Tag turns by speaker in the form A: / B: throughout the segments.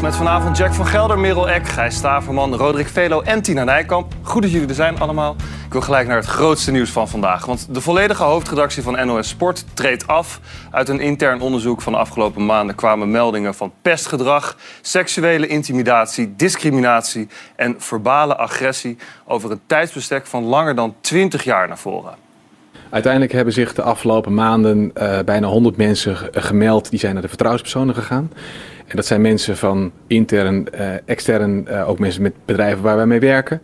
A: met vanavond Jack van Gelder, Merel Eck, Gijs Staverman, Roderick Velo en Tina Nijkamp. Goed dat jullie er zijn allemaal. Ik wil gelijk naar het grootste nieuws van vandaag. Want de volledige hoofdredactie van NOS Sport treedt af. Uit een intern onderzoek van de afgelopen maanden kwamen meldingen van pestgedrag, seksuele intimidatie, discriminatie en verbale agressie over een tijdsbestek van langer dan 20 jaar naar voren.
B: Uiteindelijk hebben zich de afgelopen maanden uh, bijna 100 mensen gemeld. Die zijn naar de vertrouwenspersonen gegaan. En dat zijn mensen van intern, uh, extern, uh, ook mensen met bedrijven waar wij mee werken.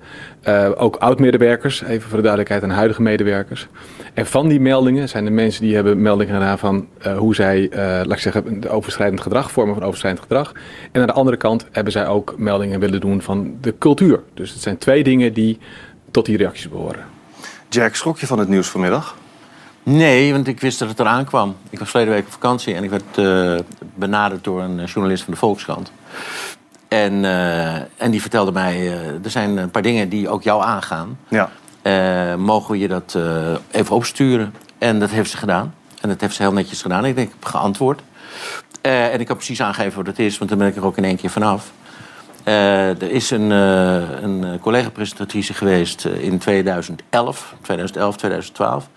B: ook oud-medewerkers, even voor de duidelijkheid, en huidige medewerkers. En van die meldingen zijn er mensen die hebben meldingen gedaan van hoe zij, laat ik zeggen, overschrijdend gedrag, vormen van overschrijdend gedrag. En aan de andere kant hebben zij ook meldingen willen doen van de cultuur. Dus het zijn twee dingen die tot die reacties behoren.
A: Jack, schrok je van het nieuws vanmiddag?
C: Nee, want ik wist dat het eraan kwam. Ik was verleden week op vakantie en ik werd uh, benaderd door een journalist van de Volkskrant. En, uh, en die vertelde mij, uh, er zijn een paar dingen die ook jou aangaan. Ja. mogen we je dat even opsturen? En dat heeft ze gedaan. En dat heeft ze heel netjes gedaan. Ik denk, ik heb geantwoord. en ik kan precies aangeven wat het is, want dan ben ik er ook in één keer vanaf. er is een, een collega-presentatrice geweest in 2011, 2011, 2012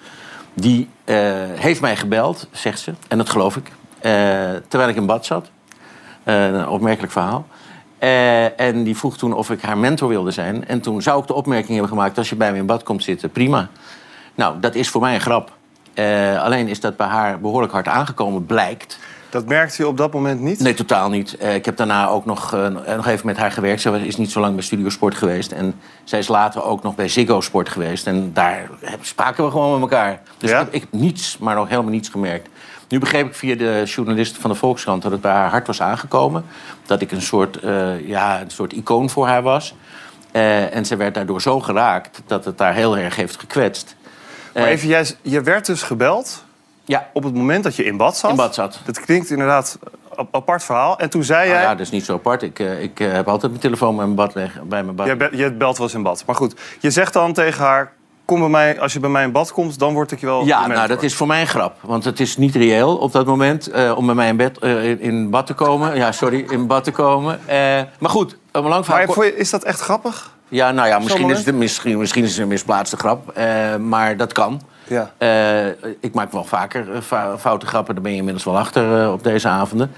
C: die uh, heeft mij gebeld, zegt ze, en dat geloof ik, uh, terwijl ik in bad zat. Uh, een opmerkelijk verhaal. en die vroeg toen of ik haar mentor wilde zijn. En toen zou ik de opmerking hebben gemaakt: als je bij me in bad komt zitten, prima. Nou, dat is voor mij een grap. alleen is dat bij haar behoorlijk hard aangekomen, blijkt.
A: Dat merkte u op dat moment niet?
C: Nee, totaal niet. Uh, ik heb daarna ook nog, uh, nog even met haar gewerkt. Ze is niet zo lang bij Studio Sport geweest. En zij is later ook nog bij Ziggo Sport geweest. En daar spraken we gewoon met elkaar. Dus ja? ik, heb, ik, heb, niets, maar nog helemaal niets gemerkt. Nu begreep ik via de journalisten van de Volkskrant dat het bij haar hart was aangekomen. Dat ik een soort, uh, ja, een soort icoon voor haar was. en ze werd daardoor zo geraakt dat het daar heel erg heeft gekwetst.
A: Maar even, jij, je werd dus gebeld
C: ja.
A: Op het moment dat je in bad zat.
C: In bad zat.
A: Dat klinkt inderdaad een apart verhaal. En toen zei nou, jij...
C: Ja, dat is niet zo apart. Ik, uh, ik uh, heb altijd mijn telefoon bij mijn bad. Bij mijn bad.
A: Je, je belt wel eens in bad. Maar goed, je zegt dan tegen haar... Kom bij mij, als je bij mij in bad komt, dan word ik je wel.
C: Ja, nou, dat is voor mij een grap. Want het is niet reëel op dat moment uh, om bij mij in, bed, in bad te komen. Ja, sorry, in bad te komen. maar goed, een lang
A: verhaal. Maar je, is dat echt grappig?
C: Ja, nou ja, misschien is, het, misschien, misschien is het een misplaatste grap. maar dat kan. Ja. Uh, ik maak wel vaker uh, foute grappen, daar ben je inmiddels wel achter uh, op deze avonden.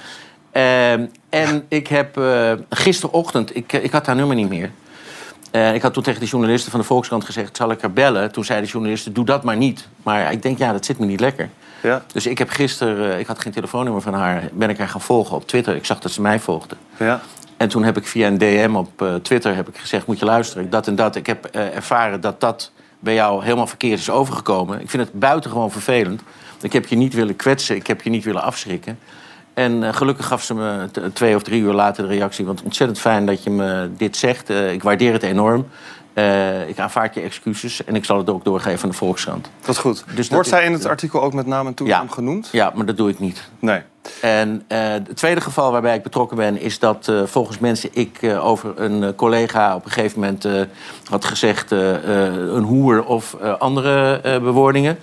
C: Ehm, en ik heb gisterochtend, ik, ik had haar nummer niet meer. ik had toen tegen de journalisten van de Volkskrant gezegd: zal ik haar bellen? Toen zei de journalisten: doe dat maar niet. Maar ik denk, ja, dat zit me niet lekker. Ja. Dus ik heb gisteren, ik had geen telefoonnummer van haar, ben ik haar gaan volgen op Twitter. Ik zag dat ze mij volgde. Ja. En toen heb ik via een DM op Twitter heb ik gezegd: moet je luisteren, dat en dat. Ik heb ervaren dat dat bij jou helemaal verkeerd is overgekomen. Ik vind het buitengewoon vervelend. Ik heb je niet willen kwetsen, ik heb je niet willen afschrikken. En uh, gelukkig gaf ze me twee of drie uur later de reactie. Want ontzettend fijn dat je me dit zegt. Uh, ik waardeer het enorm. Uh, ik aanvaard je excuses en ik zal het ook doorgeven aan de Volkskrant.
A: Dat is goed. Dus Wordt zij in het artikel ook met naam en toenaam
C: ja,
A: genoemd?
C: Ja, maar dat doe ik niet.
A: Nee.
C: En uh, het tweede geval waarbij ik betrokken ben... is dat uh, volgens mensen ik over een collega op een gegeven moment had gezegd... een hoer of andere bewoordingen.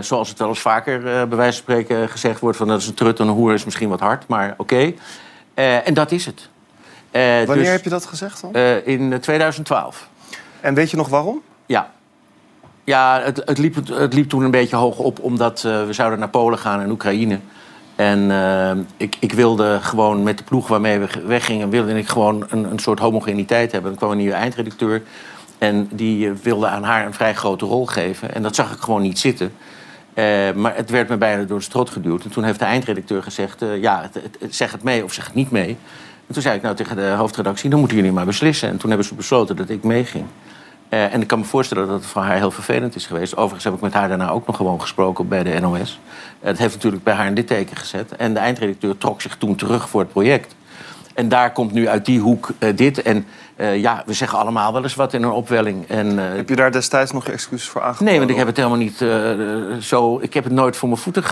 C: zoals het wel eens vaker bij wijze van spreken gezegd wordt... van dat is een trut en een hoer is misschien wat hard, maar oké. Okay. en dat is het.
A: Wanneer dus, heb je dat gezegd dan?
C: in 2012.
A: En weet je nog waarom?
C: Ja. Ja, het, het, liep, het liep toen een beetje hoog op... omdat we zouden naar Polen gaan en Oekraïne... En uh, ik, ik, wilde gewoon met de ploeg waarmee we weggingen, wilde ik gewoon een, een soort homogeniteit hebben. Er kwam een nieuwe eindredacteur en die eh, wilde aan haar een vrij grote rol geven. En dat zag ik gewoon niet zitten. Uh, maar het werd me bijna door de strot geduwd. En toen heeft de eindredacteur gezegd: uh, ja, het, het, zeg het mee of zeg het niet mee. En toen zei ik nou tegen de hoofdredactie: dan moeten jullie maar beslissen. En toen hebben ze besloten dat ik meeging. Uh, en ik kan me voorstellen dat het voor haar heel vervelend is geweest. Overigens heb ik met haar daarna ook nog gewoon gesproken bij de NOS. Het heeft natuurlijk bij haar een litteken gezet. En de eindredacteur trok zich toen terug voor het project. En daar komt nu uit die hoek uh, dit. En uh, ja, we zeggen allemaal wel eens wat in een opwelling. En, uh,
A: heb je daar destijds nog excuses voor aangeboden?
C: Nee, want ik heb het helemaal niet zo... Ik heb het nooit voor mijn voeten...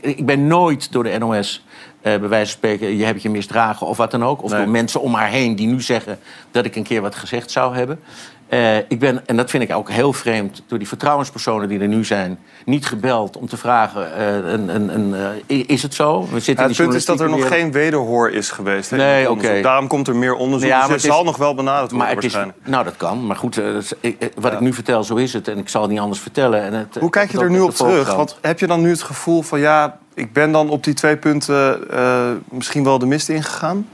C: ik ben nooit door de NOS bij wijze van spreken, je hebt je misdragen of wat dan ook. Of door mensen om haar heen die nu zeggen dat ik een keer wat gezegd zou hebben. Uh, ik ben, en dat vind ik ook heel vreemd, door die vertrouwenspersonen die er nu zijn, niet gebeld om te vragen: uh, een, een, een, uh, is het zo?
A: We zitten ja, het punt is dat er nog geen wederhoor is geweest.
C: Nee, oké.
A: Daarom komt er meer onderzoek. Ja, dus het zal nog wel benaderd worden maar waarschijnlijk.
C: Is, nou, dat kan. Maar goed, wat ik nu vertel, zo is het. En ik zal het niet anders vertellen. En het,
A: Hoe kijk je er nu op terug? Want heb je dan nu het gevoel van ja, ik ben dan op die twee punten misschien wel de mist ingegaan?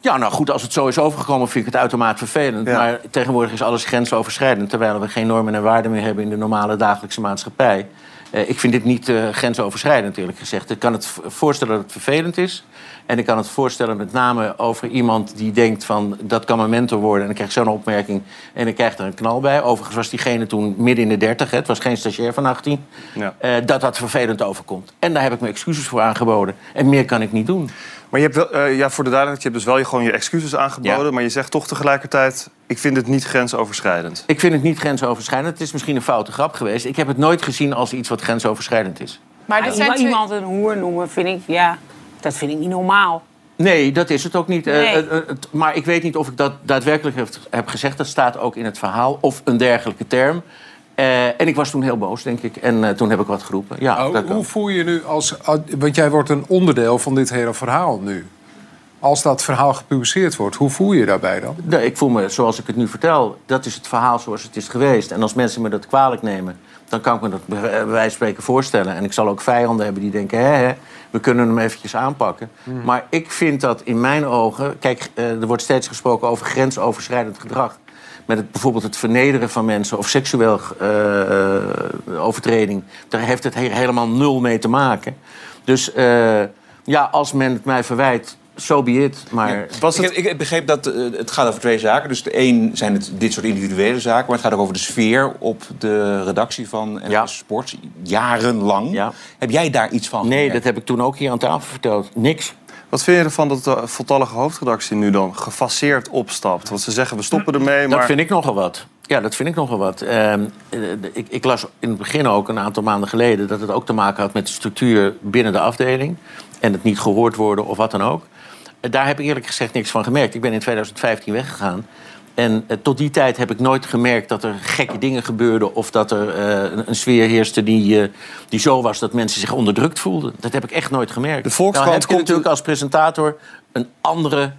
C: Ja, nou goed, als het zo is overgekomen vind ik het uitermate vervelend. Maar tegenwoordig is alles grensoverschrijdend... terwijl we geen normen en waarden meer hebben in de normale dagelijkse maatschappij. Uh, ik vind dit niet uh, grensoverschrijdend, eerlijk gezegd. Ik kan het voorstellen dat het vervelend is. En ik kan het voorstellen met name over iemand die denkt van... dat kan mijn mentor worden en dan krijg ik zo'n opmerking... en dan krijgt er een knal bij. Overigens was diegene toen midden in de dertig, het was geen stagiair van 18... Ja. Uh, dat dat vervelend overkomt. En daar heb ik me excuses voor aangeboden. En meer kan ik niet doen.
A: Maar je hebt wel, uh, ja, voor de duidelijkheid, je hebt dus wel je, gewoon je excuses aangeboden. Maar je zegt toch tegelijkertijd, ik vind het niet grensoverschrijdend.
C: Ik vind het niet grensoverschrijdend. Het is misschien een foute grap geweest. Ik heb het nooit gezien als iets wat grensoverschrijdend is.
D: Maar dat zijn iemand een hoer noemen, vind ik, ja, dat vind ik niet normaal.
C: Nee, dat is het ook niet. Eh, nee. Uh, maar ik weet niet of ik dat daadwerkelijk heb, heb gezegd. Dat staat ook in het verhaal. Of een dergelijke term. Uh, en ik was toen heel boos, denk ik. En uh, toen heb ik wat geroepen. Ja,
E: oh, hoe voel je nu als... Want jij wordt een onderdeel van dit hele verhaal nu. Als dat verhaal gepubliceerd wordt, hoe voel je je daarbij dan?
C: Nee, ik voel me zoals ik het nu vertel. Dat is het verhaal zoals het is geweest. En als mensen me dat kwalijk nemen, dan kan ik me dat bij wijze van spreken voorstellen. En ik zal ook vijanden hebben die denken, hè, hè we kunnen hem eventjes aanpakken. Hmm. Maar ik vind dat in mijn ogen... Kijk, uh, er wordt steeds gesproken over grensoverschrijdend gedrag met het, bijvoorbeeld het vernederen van mensen of seksueel uh, overtreding, daar heeft het helemaal nul mee te maken. Dus uh, ja, als men het mij verwijt, so be it. Maar...
F: was het... ik, ik, begreep dat het gaat over twee zaken. Dus de een zijn het dit soort individuele zaken, maar het gaat ook over de sfeer op de redactie van NLS ja. Sport, jarenlang. Ja. Heb jij daar iets van?
C: Nee, dat heb ik toen ook hier aan tafel verteld. Niks.
A: Wat vind je ervan dat de voltallige hoofdredactie nu dan gefaseerd opstapt? Want ze zeggen we stoppen ermee,
C: maar... Dat vind ik nogal wat. Ja, dat vind ik nogal wat. Uh, ik, ik, las in het begin ook, een aantal maanden geleden... dat het ook te maken had met de structuur binnen de afdeling... en het niet gehoord worden of wat dan ook. Daar heb ik eerlijk gezegd niks van gemerkt. Ik ben in 2015 weggegaan. En uh, tot die tijd heb ik nooit gemerkt dat er gekke dingen gebeurden... of dat er uh, een, een, sfeer heerste die, uh, die zo was dat mensen zich onderdrukt voelden. Dat heb ik echt nooit gemerkt. De Volkskrant nou, heb je natuurlijk als presentator een andere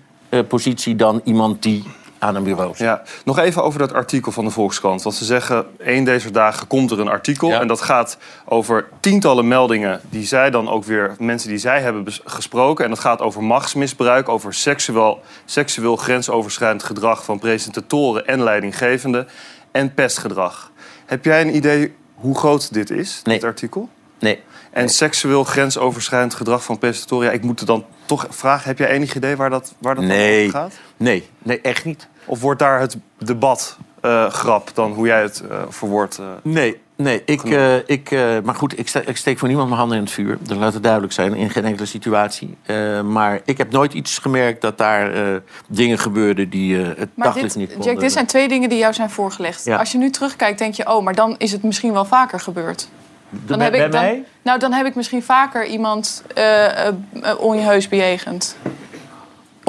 C: positie dan iemand die aan een bureau.
A: Ja. Nog even over dat artikel van de Volkskrant. Want ze zeggen, één deze dagen komt er een artikel. En dat gaat over tientallen meldingen die zij dan ook weer... mensen die zij hebben gesproken. En dat gaat over machtsmisbruik, over seksueel, seksueel grensoverschrijdend gedrag... van presentatoren en leidinggevenden en pestgedrag. Heb jij een idee hoe groot dit is, dit artikel?
C: Nee.
A: En seksueel grensoverschrijdend gedrag van presentatoren... Ja, ik moet er dan toch vragen, heb jij enig idee waar dat, waar dat
C: nee.
A: over gaat?
C: Nee, nee, echt niet.
A: Of wordt daar het debat uh, grap dan hoe jij het uh, verwoordt? Uh,
C: nee, nee ik, ik, maar goed, ik, steek, ik steek voor niemand mijn handen in het vuur. Dat laat het duidelijk zijn, in geen enkele situatie. maar ik heb nooit iets gemerkt dat daar dingen gebeurden die het maar daglicht niet konden.
D: Jack, dit zijn twee dingen die jou zijn voorgelegd. Ja. Als je nu terugkijkt, denk je... oh, maar dan is het misschien wel vaker gebeurd.
C: Dan heb ik, dan,
D: nou, dan heb ik misschien vaker iemand uh, uh, onjeheus bejegend.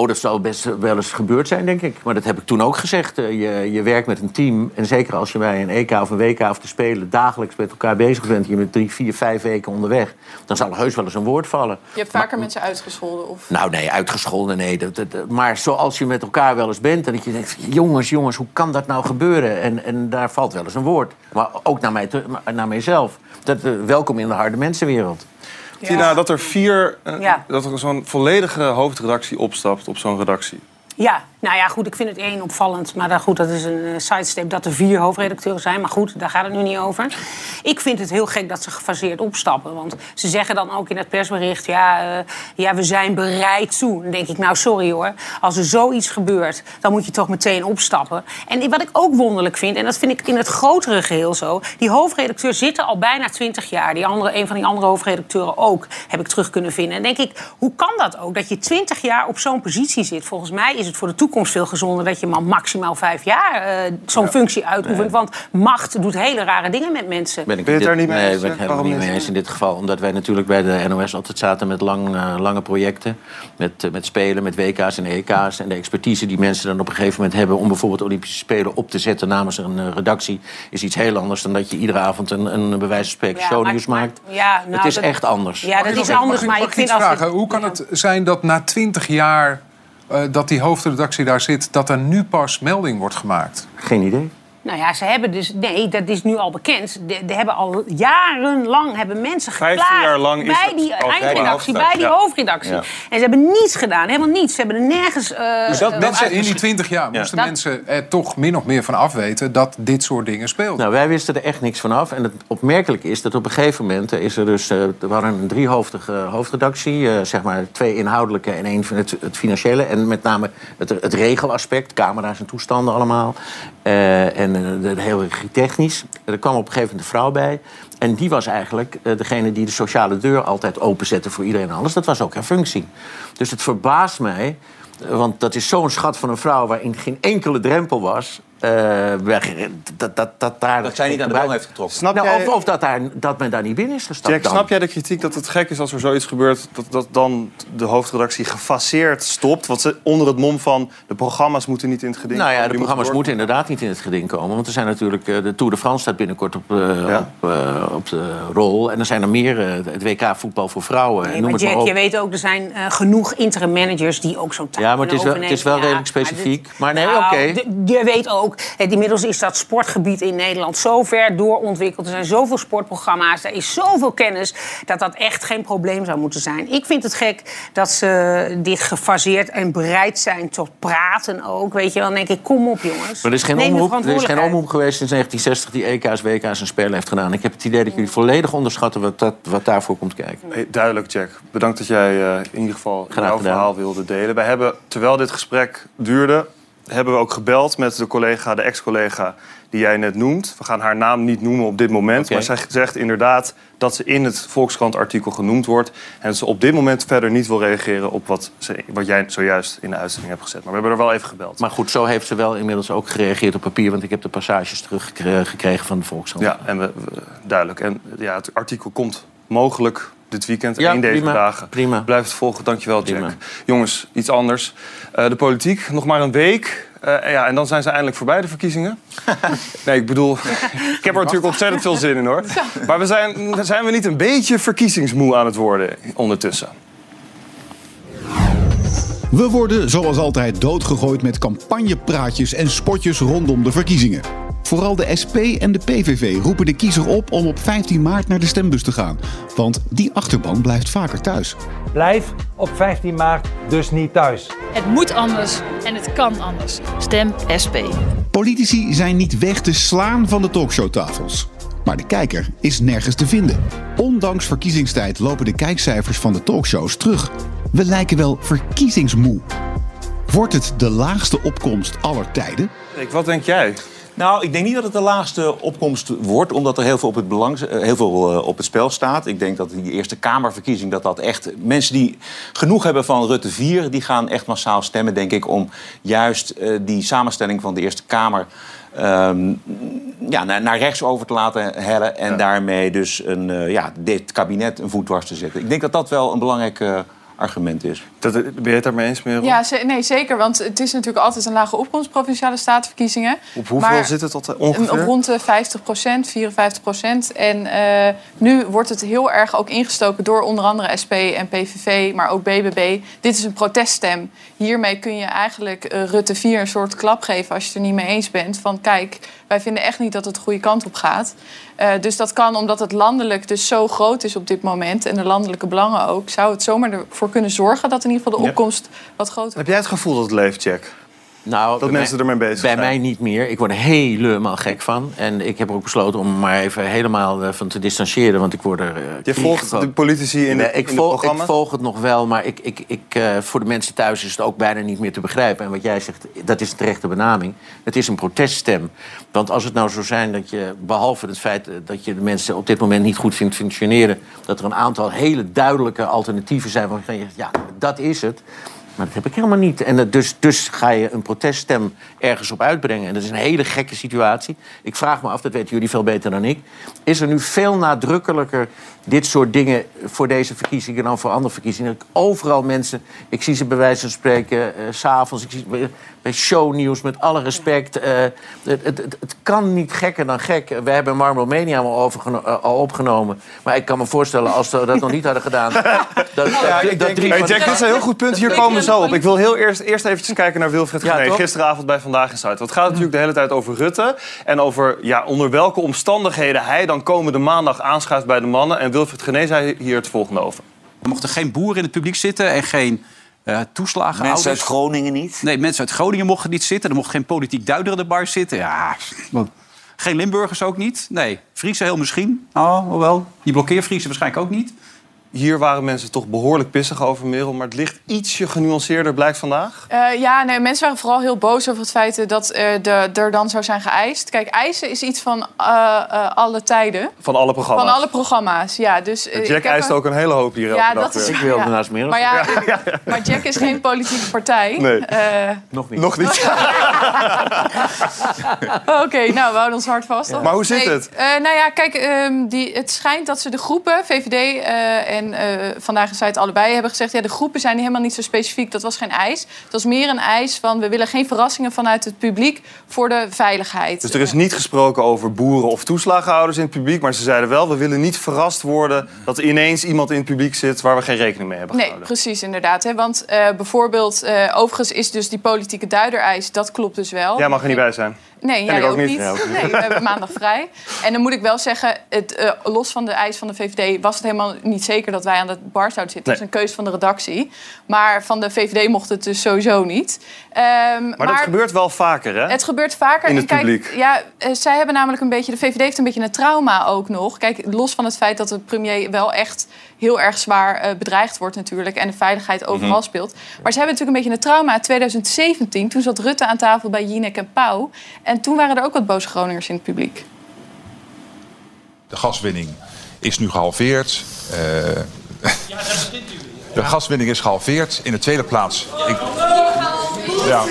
C: Oh, dat zou best wel eens gebeurd zijn, denk ik. Maar dat heb ik toen ook gezegd. Eh, je, je werkt met een team. En zeker als je bij een EK of een WK of te spelen... dagelijks met elkaar bezig bent... je bent drie, vier, vijf weken onderweg... dan zal er heus wel eens een woord vallen.
D: Je hebt vaker mensen uitgescholden? Of?
C: Nou, nee, uitgescholden, nee. Dat, dat, maar zoals je met elkaar wel eens bent... en dat je denkt, jongens, jongens, hoe kan dat nou gebeuren? En, en daar valt wel eens een woord. Maar ook naar, mij, naar mijzelf. Dat, uh, welkom in de harde mensenwereld.
A: Tina, dat er vier, uh, dat er zo'n volledige hoofdredactie opstapt op zo'n redactie.
D: Ja, nou ja, goed, ik vind het één opvallend. Maar dan, goed, dat is een uh, sidestep dat er vier hoofdredacteuren zijn. Maar goed, daar gaat het nu niet over. Ik vind het heel gek dat ze gefaseerd opstappen. Want ze zeggen dan ook in het persbericht... ja, uh, ja we zijn bereid toe. Dan denk ik, nou sorry hoor. Als er zoiets gebeurt, dan moet je toch meteen opstappen. En wat ik ook wonderlijk vind... en dat vind ik in het grotere geheel zo... die hoofdredacteur zitten al bijna twintig jaar. Die andere, een van die andere hoofdredacteuren ook, heb ik terug kunnen vinden. En denk ik, hoe kan dat ook? Dat je twintig jaar op zo'n positie zit. Volgens mij is het voor de toekomst veel gezonder dat je maar maximaal vijf jaar uh, zo'n functie uitoefent. Want macht doet hele rare dingen met mensen.
C: Ben ik ben je het daar niet mee eens? Nee, ben ik helemaal niet mee eens in dit geval. Omdat wij natuurlijk bij de NOS altijd zaten met lang, uh, lange projecten. Met, uh, met spelen, met WK's en EK's. En de expertise die mensen dan op een gegeven moment hebben om bijvoorbeeld Olympische Spelen op te zetten namens een redactie, is iets heel anders dan dat je iedere avond een, een bij wijze van spreken ja, shownieuws maakt. Ja, nou, het is echt anders.
D: Ja, dat is anders. Maar ik vind
E: vragen, hoe kan het zijn dat na twintig jaar dat die hoofdredactie daar zit, dat er nu pas melding wordt gemaakt?
C: Geen idee.
D: Nou ja, ze hebben dus... Nee, dat is nu al bekend. De, de hebben al jarenlang hebben mensen geklaagd...
A: jaar lang
D: is bij die eindredactie, bij die hoofdredactie. En ze hebben niets gedaan, helemaal niets. Ze hebben er nergens... Uh,
E: dus dat mensen in die twintig jaar moesten mensen er toch min of meer van afweten... dat dit soort dingen speelden?
C: Nou, wij wisten er echt niks van af. En het opmerkelijke is dat op een gegeven moment... is er dus... Uh, er waren een driehoofdige hoofdredactie. Uh, zeg maar twee inhoudelijke en één van het, het, financiële. En met name het, het regelaspect. Camera's en toestanden allemaal. en en uh, heel technisch. Er kwam op een gegeven moment een vrouw bij. En die was eigenlijk uh, degene die de sociale deur altijd openzette voor iedereen en alles. Dat was ook haar functie. Dus het verbaast mij, want dat is zo'n schat van een vrouw waarin geen enkele drempel was. Uh, dat, dat, dat, daar
F: dat zij niet aan de bel heeft getrokken.
C: Snap nou, jij... of, of dat, daar, dat men daar niet binnen is gestapt.
A: Jack, snap jij de kritiek dat het gek is als er zoiets gebeurt... dat, dat dan de hoofdredactie gefaseerd stopt? Want ze, onder het mom van de programma's moeten niet in het geding
C: komen. Nou ja, de programma's moeten inderdaad niet in het geding komen. Want er zijn natuurlijk... Eh, de Tour de France staat binnenkort op, uh, op, uh, op, de rol. En er zijn er meer. het WK voetbal voor vrouwen.
D: Nee, maar Jack, je weet ook, er zijn genoeg interim managers die ook zo'n taak
C: Ja, maar het is wel, het is wel redelijk specifiek. Maar, nee, nou, oké.
D: Je weet ook ook. inmiddels is dat sportgebied in Nederland zo ver doorontwikkeld. Er zijn zoveel sportprogramma's, er is zoveel kennis... dat dat echt geen probleem zou moeten zijn. Ik vind het gek dat ze dit gefaseerd en bereid zijn tot praten ook. Weet je wel, dan denk ik, kom op jongens.
C: Maar er is geen, omroep, er is geen omroep geweest sinds 1960 die EK's, WK's en Spelen heeft gedaan. Ik heb het idee dat jullie volledig onderschatten wat, dat, wat daarvoor komt kijken.
A: Hey, duidelijk, Jack. Bedankt dat jij uh, in ieder geval jouw verhaal wilde delen. Wij hebben, terwijl dit gesprek duurde, hebben we ook gebeld met de collega, de ex-collega die jij net noemt. We gaan haar naam niet noemen op dit moment. Maar zij zegt inderdaad dat ze in het Volkskrant-artikel genoemd wordt. En dat ze op dit moment verder niet wil reageren op wat, ze, wat jij zojuist in de uitzending hebt gezet. Maar we hebben er wel even gebeld.
C: Maar goed, zo heeft ze wel inmiddels ook gereageerd op papier. Want ik heb de passages teruggekregen van de Volkskrant.
A: Ja, en we, duidelijk. En ja, het artikel komt mogelijk dit weekend ja, in deze dagen.
C: Prima.
A: Blijf het volgen. Dankjewel, Jack. Jongens, iets anders. Uh, de politiek, nog maar een week. Uh, ja, en dan zijn ze eindelijk voorbij, de verkiezingen. nee, ik bedoel, ik heb er natuurlijk ontzettend veel zin in hoor. Maar we zijn, zijn we niet een beetje verkiezingsmoe aan het worden ondertussen?
G: We worden zoals altijd doodgegooid met campagnepraatjes en spotjes rondom de verkiezingen. Vooral de SP en de PVV roepen de kiezer op om op 15 maart naar de stembus te gaan. Want die achterban blijft vaker thuis.
H: Blijf op 15 maart dus niet thuis.
I: Het moet anders en het kan anders. Stem SP.
G: Politici zijn niet weg te slaan van de talkshowtafels. Maar de kijker is nergens te vinden. Ondanks verkiezingstijd lopen de kijkcijfers van de talkshows terug. We lijken wel verkiezingsmoe. Wordt het de laagste opkomst aller tijden?
A: Ik, wat denk jij?
F: Nou, ik denk niet dat het de laagste opkomst wordt, omdat er heel veel op het, belang, eh, heel veel eh, op het spel staat. Ik denk dat die Eerste Kamerverkiezing, dat dat echt... Mensen die genoeg hebben van Rutte 4, die gaan echt massaal stemmen, denk ik... om juist uh, die samenstelling van de Eerste Kamer... Um, ja, naar, naar, rechts over te laten hellen... en ja. daarmee dus een, uh, ja, dit kabinet een voet dwars te zetten. Ik denk dat dat wel een belangrijke argument is.
A: Dat, ben je het daarmee eens, Merel?
J: Ja, nee, zeker. Want het is natuurlijk altijd een lage opkomst, provinciale statenverkiezingen.
A: Op hoeveel zit het tot ongeveer?
J: Rond de 50 procent, 54 procent. En uh, nu wordt het heel erg ook ingestoken door onder andere SP en PVV, maar ook BBB. Dit is een proteststem. Hiermee kun je eigenlijk uh, Rutte 4 een soort klap geven als je het er niet mee eens bent. Van kijk, wij vinden echt niet dat het de goede kant op gaat. Uh, dus dat kan, omdat het landelijk dus zo groot is op dit moment... en de landelijke belangen ook... zou het zomaar ervoor kunnen zorgen dat in ieder geval de opkomst wat groter
A: Heb jij het gevoel dat het leeft, Jack?
C: Nou,
A: dat mensen
C: mij,
A: ermee bezig
C: bij
A: zijn.
C: Bij mij niet meer. Ik word er helemaal gek van. En ik heb ook besloten om maar even helemaal uh, van te distancieren. Want ik word er... Uh,
A: Je volgt de politici in, de,
C: ik
A: in
C: volg, Ik volg het nog wel, maar ik, ik, ik, uh, voor de mensen thuis is het ook bijna niet meer te begrijpen. En wat jij zegt, dat is een terechte benaming. Het is een proteststem. Want als het nou zou zijn dat je, behalve het feit dat je de mensen op dit moment niet goed vindt functioneren... dat er een aantal hele duidelijke alternatieven zijn waarvan je zegt, ja, dat is het Maar dat heb ik helemaal niet. En dat- dus, dus ga je een proteststem ergens op uitbrengen. En dat is een hele gekke situatie. Ik vraag me af, dat weten jullie veel beter dan ik. Is er nu veel nadrukkelijker dit soort dingen voor deze verkiezingen dan voor andere verkiezingen? Overal mensen, ik zie ze bij wijze van spreken eh, s s'avonds, ik zie ze bij, shownieuws met alle respect. eh, het, het, het, het kan niet gekker dan gek. We hebben Marble Mania al, eh, al opgenomen. Maar ik kan me voorstellen, als we dat nog niet hadden gedaan... dat, dat,
A: Ja, ik
C: dat
A: denk,
C: drie
A: dit is een heel goed punt. Hier komen we zo op. Ik wil heel eerst, eerst eventjes kijken naar Wilfred
C: Ja?
A: Gisteravond bij Vandaag in Zuid. Want het gaat natuurlijk de hele tijd over Rutte. En over ja, onder welke omstandigheden hij dan komende maandag aanschuift bij de mannen. En Wilfred Gené zei hier het volgende over.
K: Er mochten geen boeren in het publiek zitten en geen eh toeslagen.
F: Mensen uit Groningen niet?
K: Nee, mensen uit Groningen mochten niet zitten. Er mocht geen politiek duider in de bar zitten. Ja, wat- geen Limburgers ook niet. Nee, Friese heel misschien. Oh, wel. Die blokkeerfriese waarschijnlijk ook niet.
A: Hier waren mensen toch behoorlijk pissig over Merel. Maar het ligt ietsje genuanceerder, blijkt vandaag.
J: Eh, ja, nee, mensen waren vooral heel boos over het feit dat eh, de, er dan zou zijn geëist. Kijk, eisen is iets van eh, eh, alle tijden.
A: Van alle programma's.
J: Van alle programma's, ja. Dus, eh,
A: Jack eist
J: een-
A: ook een hele hoop hier elke
J: Ja,
A: dag
J: dat is
A: weer.
C: Ik wilde
J: ja.
C: naast Merel
J: Maar, ja, maar Jack is geen politieke partij.
A: Nee.
J: Eh,
C: Nog niet.
A: Nog niet.
J: Oké, nou, we houden ons hard vast.
A: Maar hoe zit
J: Nee,
A: het?
J: eh, nou ja, kijk, ehm, die, het schijnt dat ze de groepen, VVD eh, en eh Vandaag in Zuid allebei, hebben gezegd... ja, de groepen zijn helemaal niet zo specifiek. Dat was geen eis. Het was meer een eis van... we willen geen verrassingen vanuit het publiek voor de veiligheid.
A: Dus er is niet gesproken over boeren of toeslagenhouders in het publiek. Maar ze zeiden wel, we willen niet verrast worden... dat er ineens iemand in het publiek zit waar we geen rekening mee hebben
J: Nee,
A: gehouden.
J: precies, inderdaad. Hè? Want eh, bijvoorbeeld, eh, overigens is dus die politieke duidereis... dat klopt dus wel.
A: Jij mag er niet bij zijn.
J: Nee, jij
A: ook
J: ook
A: niet.
J: niet.
A: Ja, ook niet.
J: Nee, we hebben maandag vrij. En dan moet ik wel zeggen, het, eh, los van de eis van de VVD... was het helemaal niet zeker dat wij aan de bar zouden zitten. Dat is een keuze van de redactie. Maar van de VVD mocht het dus sowieso niet. Ehm,
A: Maar, dat gebeurt wel vaker, hè?
J: het gebeurt vaker.
A: In
J: En
A: het
J: kijk,
A: publiek.
J: Ja, eh, zij hebben namelijk een beetje... De VVD heeft een beetje een trauma ook nog. Kijk, los van het feit dat de premier wel echt heel erg zwaar eh, bedreigd wordt natuurlijk... en de veiligheid overal
L: Mhm.
J: speelt. Maar ze hebben natuurlijk een beetje een trauma. In 2017, toen zat Rutte aan tafel bij Jinek en Pauw. En toen waren er ook wat boze Groningers in het publiek.
L: De gaswinning is nu gehalveerd. Eh, de gaswinning is gehalveerd. In de tweede plaats. Ik, ja.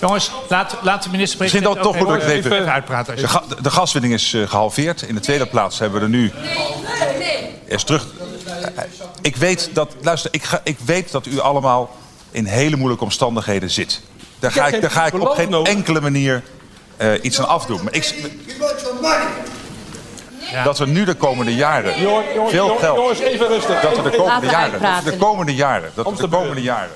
M: Jongens, laat, laat de
L: Misschien
M: minister-president
L: dat toch moet ik het even,
M: even uitpraten.
L: De, ga- de gaswinning is eh, gehalveerd. In de tweede plaats hebben we er nu. Is terug. Eh, Ik weet dat. Luister, ik, ga, ik weet dat u allemaal in hele moeilijke omstandigheden zit. Daar ga ik, daar ga ik op geen enkele manier eh, iets aan afdoen. Maar ik, dat we nu de komende jaren
M: Jongen,
L: veel geld.
M: jongens, even rustig.
L: Dat we de komende jaren. De komende jaren. Dat we de komende jaren.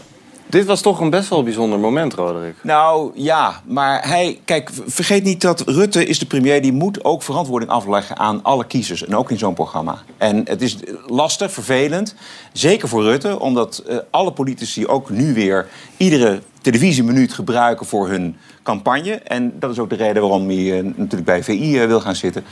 A: Dit was toch een best wel bijzonder moment, Roderick.
F: Nou ja, maar hij, kijk, vergeet niet dat Rutte is de premier. Die moet ook verantwoording afleggen aan alle kiezers. En ook in zo'n programma. En het is lastig, vervelend. Zeker voor Rutte, omdat eh, alle politici ook nu weer iedere televisieminuut gebruiken voor hun campagne. En dat is ook de reden waarom hij eh, natuurlijk bij VI eh, wil gaan zitten.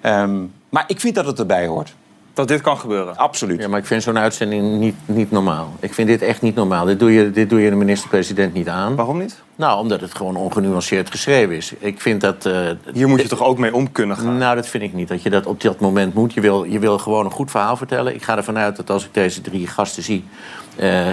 F: Ehm, maar ik vind dat het erbij hoort.
A: Dat dit kan gebeuren?
F: Absoluut.
C: Ja, maar ik vind zo'n uitzending niet, niet normaal. Ik vind dit echt niet normaal. Dit doe je, dit doe je de minister-president niet aan.
A: Waarom niet?
C: Nou, omdat het gewoon ongenuanceerd geschreven is. Ik vind dat... eh,
A: Hier moet je toch ook mee om kunnen gaan?
C: Nou, dat vind ik niet. Dat je dat op dat moment moet. Je wil, je wil gewoon een goed verhaal vertellen. Ik ga ervan uit dat als ik deze drie gasten zie...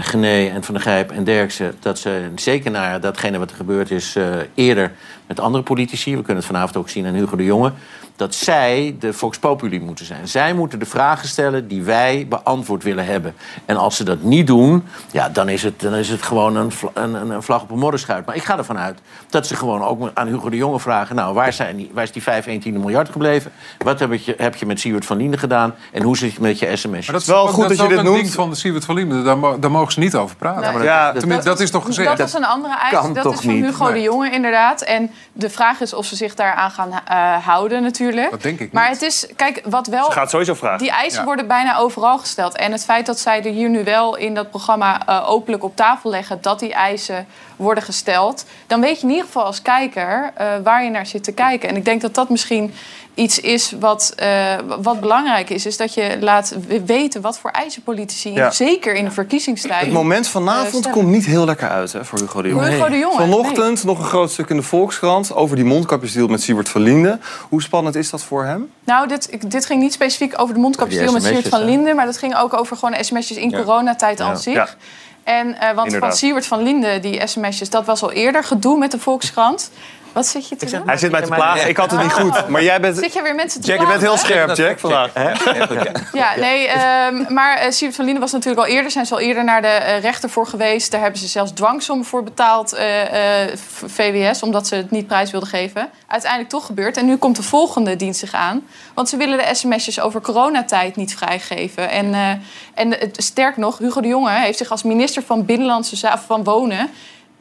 C: Gené en Van der Gijp en Derksen... dat ze zeker naar datgene wat er gebeurd is... eh, eerder met andere politici... we kunnen het vanavond ook zien aan Hugo de Jonge... dat zij de Vox Populi moeten zijn. Zij moeten de vragen stellen die wij beantwoord willen hebben. En als ze dat niet doen... ja, dan is het, dan is het gewoon een, een, vlag op een modderschuit. Maar ik ga ervan uit dat ze gewoon ook aan Hugo de Jonge vragen... nou, waar, zijn die, waar is die 5 1 10 miljard gebleven? Wat heb je, heb je met Siewert van Linden gedaan? En hoe zit het met je sms?
E: Maar dat is wel goed dat, je dit noemt. ding van de Siewert van Liemen. Daar, daar mogen ze niet over praten.
J: Nee.
E: Maar
J: Ja,
E: dat, tenminste, dat, is toch gezegd?
J: Dat was een andere eis. Dat is van
E: niet?
J: Hugo de. Jonge, inderdaad. En de vraag is of ze zich daaraan gaan eh, houden, natuurlijk.
A: Dat denk ik
J: Maar het is, kijk, wat wel.
A: Ze gaat sowieso vragen.
J: Die eisen
A: Ja.
J: worden bijna overal gesteld. En het feit dat zij er hier nu wel in dat programma eh, openlijk op tafel leggen dat die eisen worden gesteld, dan weet je in ieder geval als kijker eh, waar je naar zit te kijken. En ik denk dat dat misschien iets is wat, eh, wat belangrijk is. Is dat je laat weten wat voor eisen politici,
A: Ja.
J: zeker in de verkiezingstijd.
A: Het moment
J: eh,
A: vanavond
J: stellen.
A: komt niet heel lekker uit hè, voor Hugo de Jonge.
J: Voor Hugo de Jonge,
A: Vanochtend nog een groot stuk in de Volkskrant over die mondkapjesdeal met Siebert van Linden. Hoe spannend is dat voor hem?
J: Nou, dit, dit ging niet specifiek over de mondkapjesdeal met Siert van? Linden... maar dat ging ook over gewoon sms'jes in
A: Ja.
J: coronatijd
A: Ja.
J: aan zich. En, eh, want van
A: Inderdaad.
J: Siewert van Linden, die sms'jes, dat was al eerder gedoe met de Volkskrant. Wat zit je te doen?
A: Hij zit mij te plagen. Ik had het niet goed. Maar jij bent...
J: Zit je weer mensen te
A: Jack, je bent heel scherp, Jack, vandaag.
J: Ja, nee, ehm, maar eh Siewert van Linden was natuurlijk al eerder... zijn ze al eerder naar de eh, rechter voor geweest. Daar hebben ze zelfs dwangsommen voor betaald, eh, eh, VWS... omdat ze het niet prijs wilden geven. Uiteindelijk toch gebeurd. En nu komt de volgende dienst zich aan. Want ze willen de sms'jes over coronatijd niet vrijgeven. En, eh, en het, sterk nog, Hugo de Jonge heeft zich als minister van Binnenlandse Zaken van Wonen...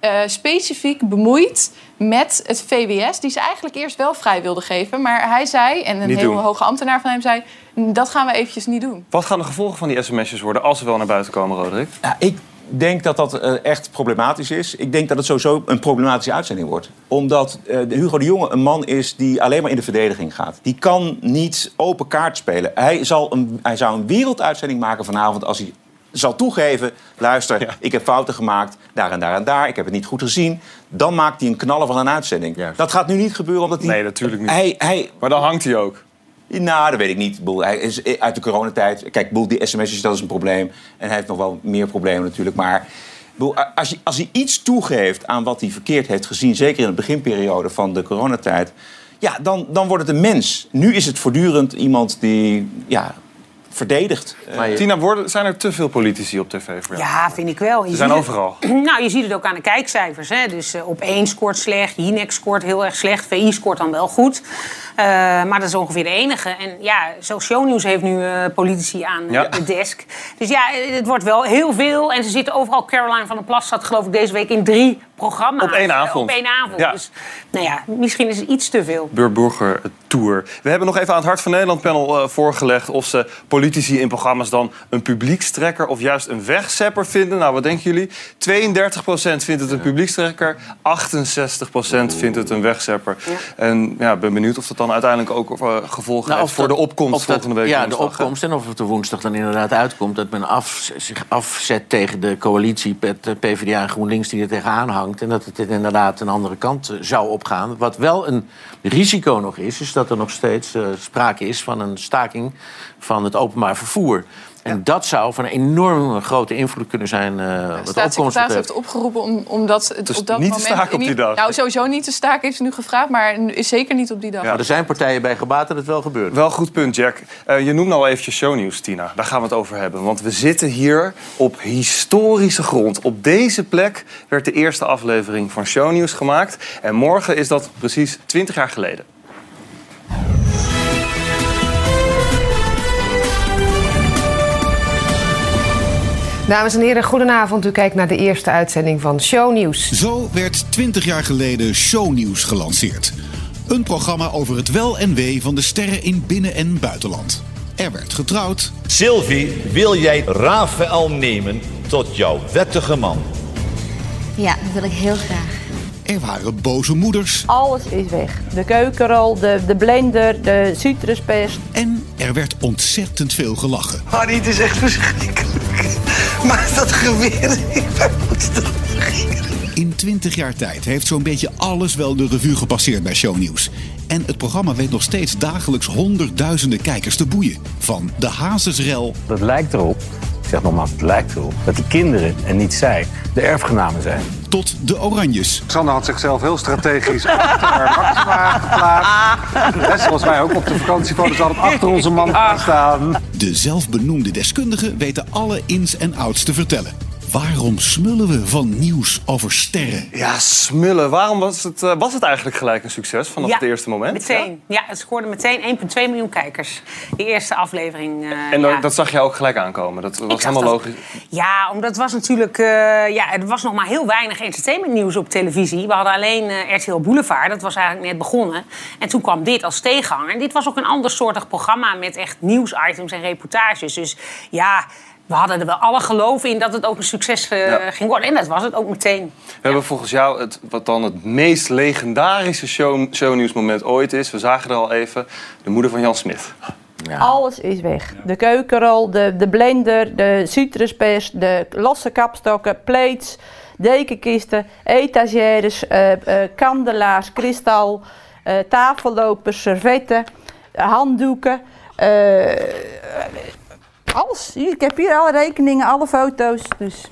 J: eh, specifiek bemoeid met het VWS... die ze eigenlijk eerst wel vrij wilden geven. Maar hij zei, en een
A: Niet
J: heel
A: doen.
J: hoge ambtenaar van hem zei... dat gaan we eventjes niet doen.
A: Wat gaan de gevolgen van die sms'jes worden als ze wel naar buiten komen, Roderick?
F: Ja, ik denk dat dat eh, echt problematisch is. Ik denk dat het sowieso een problematische uitzending wordt. Omdat eh, Hugo de Jonge een man is die alleen maar in de verdediging gaat. Die kan niet open kaart spelen. Hij, zal een, hij zou een werelduitzending maken vanavond als hij zal toegeven... luister, ik heb fouten gemaakt, daar en daar en daar. Ik heb het niet goed gezien. Dan maakt hij een knaller van een uitzending. Dat gaat nu niet gebeuren omdat hij...
A: Nee, natuurlijk niet.
F: Hij, hij,
A: maar dan hangt hij ook.
F: Nou, dat weet ik niet. Hij is uit de coronatijd. Kijk, ik bedoel, die sms'jes, dat is een probleem. En hij heeft nog wel meer problemen natuurlijk. Maar als, hij, als hij iets toegeeft aan wat hij verkeerd heeft gezien... zeker in de beginperiode van de coronatijd... ja, dan, dan wordt het een mens. Nu is het voortdurend iemand die ja, verdedigt. Eh,
A: Tina, worden, zijn er te veel politici op tv voor jou?
D: Ja, vind ik wel. Je
A: Ze zijn
D: het-
A: overal.
D: Nou, je ziet het ook aan de kijkcijfers. Hè? Dus eh, op 1 scoort slecht, Jinek scoort heel erg slecht, VI scoort dan wel goed. Eh, maar dat is ongeveer de enige. En ja, Shownieuws heeft nu eh, politici aan
A: Ja.
D: de desk. Dus ja, het wordt wel heel veel. En ze zitten overal. Caroline van der Plas zat geloof ik deze week in drie programma's.
A: Op één
D: Eh,
A: avond.
D: Op één avond.
A: Ja.
D: Dus nou ja, misschien is het iets te veel.
A: Burger Tour. We hebben nog even aan het Hart van Nederland panel eh, voorgelegd of ze politici in programma's dan een publiekstrekker of juist een wegzepper vinden. Nou, wat denken jullie? 32% vindt het een publiekstrekker, 68% vindt het een wegzepper. En ja, ik ben benieuwd of dat dan uiteindelijk ook eh, gevolgen
C: Nou,
A: heeft voor
C: dat-
A: de opkomst
C: dat-
A: volgende week.
C: Ja, de
A: woensdag,
C: opkomst en of het de woensdag dan inderdaad uitkomt... dat men af, zich afzet tegen de coalitie met de PvdA en GroenLinks die er tegenaan en dat het inderdaad een andere kant eh, zou opgaan. Wat wel een risico nog is, is dat er nog steeds eh, sprake is... van een staking van het openbaar vervoer. En dat zou van een enorm grote invloed kunnen zijn... eh wat de opkomst
J: staatssecretaris heeft opgeroepen om, om dat het
C: Dus
J: op dat
C: niet te
J: moment...
C: staken op die
J: niet-
C: dag.
J: Nou, sowieso niet te staken heeft ze nu gevraagd, maar is zeker niet op die dag.
C: Maar er zijn partijen bij gebaat dat het wel gebeurt.
A: Wel goed punt, Jack. Eh, je noemt al eventjes shownieuws, Tina. Daar gaan we het over hebben. Want we zitten hier op historische grond. Op deze plek werd de eerste aflevering van shownieuws gemaakt. En morgen is dat precies 20 jaar geleden.
N: Dames en heren, goedenavond. U kijkt naar de eerste uitzending van Shownieuws.
G: Zo werd 20 jaar geleden Shownieuws gelanceerd. Een programma over het wel en wee van de sterren in binnen- en buitenland. Er werd getrouwd.
O: Sylvie, wil jij Rafael nemen tot jouw wettige man?
P: Ja, dat wil ik heel graag.
G: Er waren boze moeders.
Q: Alles is weg. De keukenrol, de, de blender, de citruspest.
G: En er werd ontzettend veel gelachen.
R: Harry, het is echt verschrikkelijk. Maar dat geweer, ik moet dat
G: In 20 jaar tijd heeft zo'n beetje alles wel de revue gepasseerd bij Shownieuws. En het programma weet nog steeds dagelijks honderdduizenden kijkers te boeien. Van de Hazesrel
S: Het lijkt erop, zeg nogmaals, het lijkt erop, dat de kinderen en niet zij de erfgenamen zijn.
G: tot de Oranjes.
T: Sander had zichzelf heel strategisch achter Maxima geplaatst. Net zoals wij ook op de vakantiefoto's altijd achter onze man gaan staan.
G: De zelfbenoemde deskundigen weten alle ins en outs te vertellen. Waarom smullen we van nieuws over sterren?
A: Ja, smullen. Waarom was het, eh, was het eigenlijk gelijk een succes vanaf
D: Ja,
A: het eerste moment?
D: Meteen. Ja, het scoorde meteen 1,2 miljoen kijkers. Die eerste aflevering. eh,
A: En
D: ja.
A: dat, zag je ook gelijk aankomen. Dat was helemaal
D: dat-
A: logisch.
D: Ja, omdat het was natuurlijk... eh, ja, er was nog maar heel weinig entertainmentnieuws op televisie. We hadden alleen eh, RTL Boulevard. Dat was eigenlijk net begonnen. En toen kwam dit als tegenhanger. En dit was ook een ander soortig programma... met echt nieuwsitems en reportages. Dus ja... We hadden er wel alle geloof in dat het ook een succes eh,
A: Ja.
D: ging worden. En dat was het ook meteen.
A: We hebben volgens jou het, wat dan het meest legendarische show, shownieuwsmoment ooit is. We zagen er al even. De moeder van Jan Smit.
Q: Alles is weg. De keukenrol, de, de blender, de citruspest, de losse kapstokken, plates, dekenkisten, etagères, eh, eh, kandelaars, kristal, eh, tafellopers, servetten, handdoeken. eh, alles. Ik heb hier alle rekeningen, alle foto's. Dus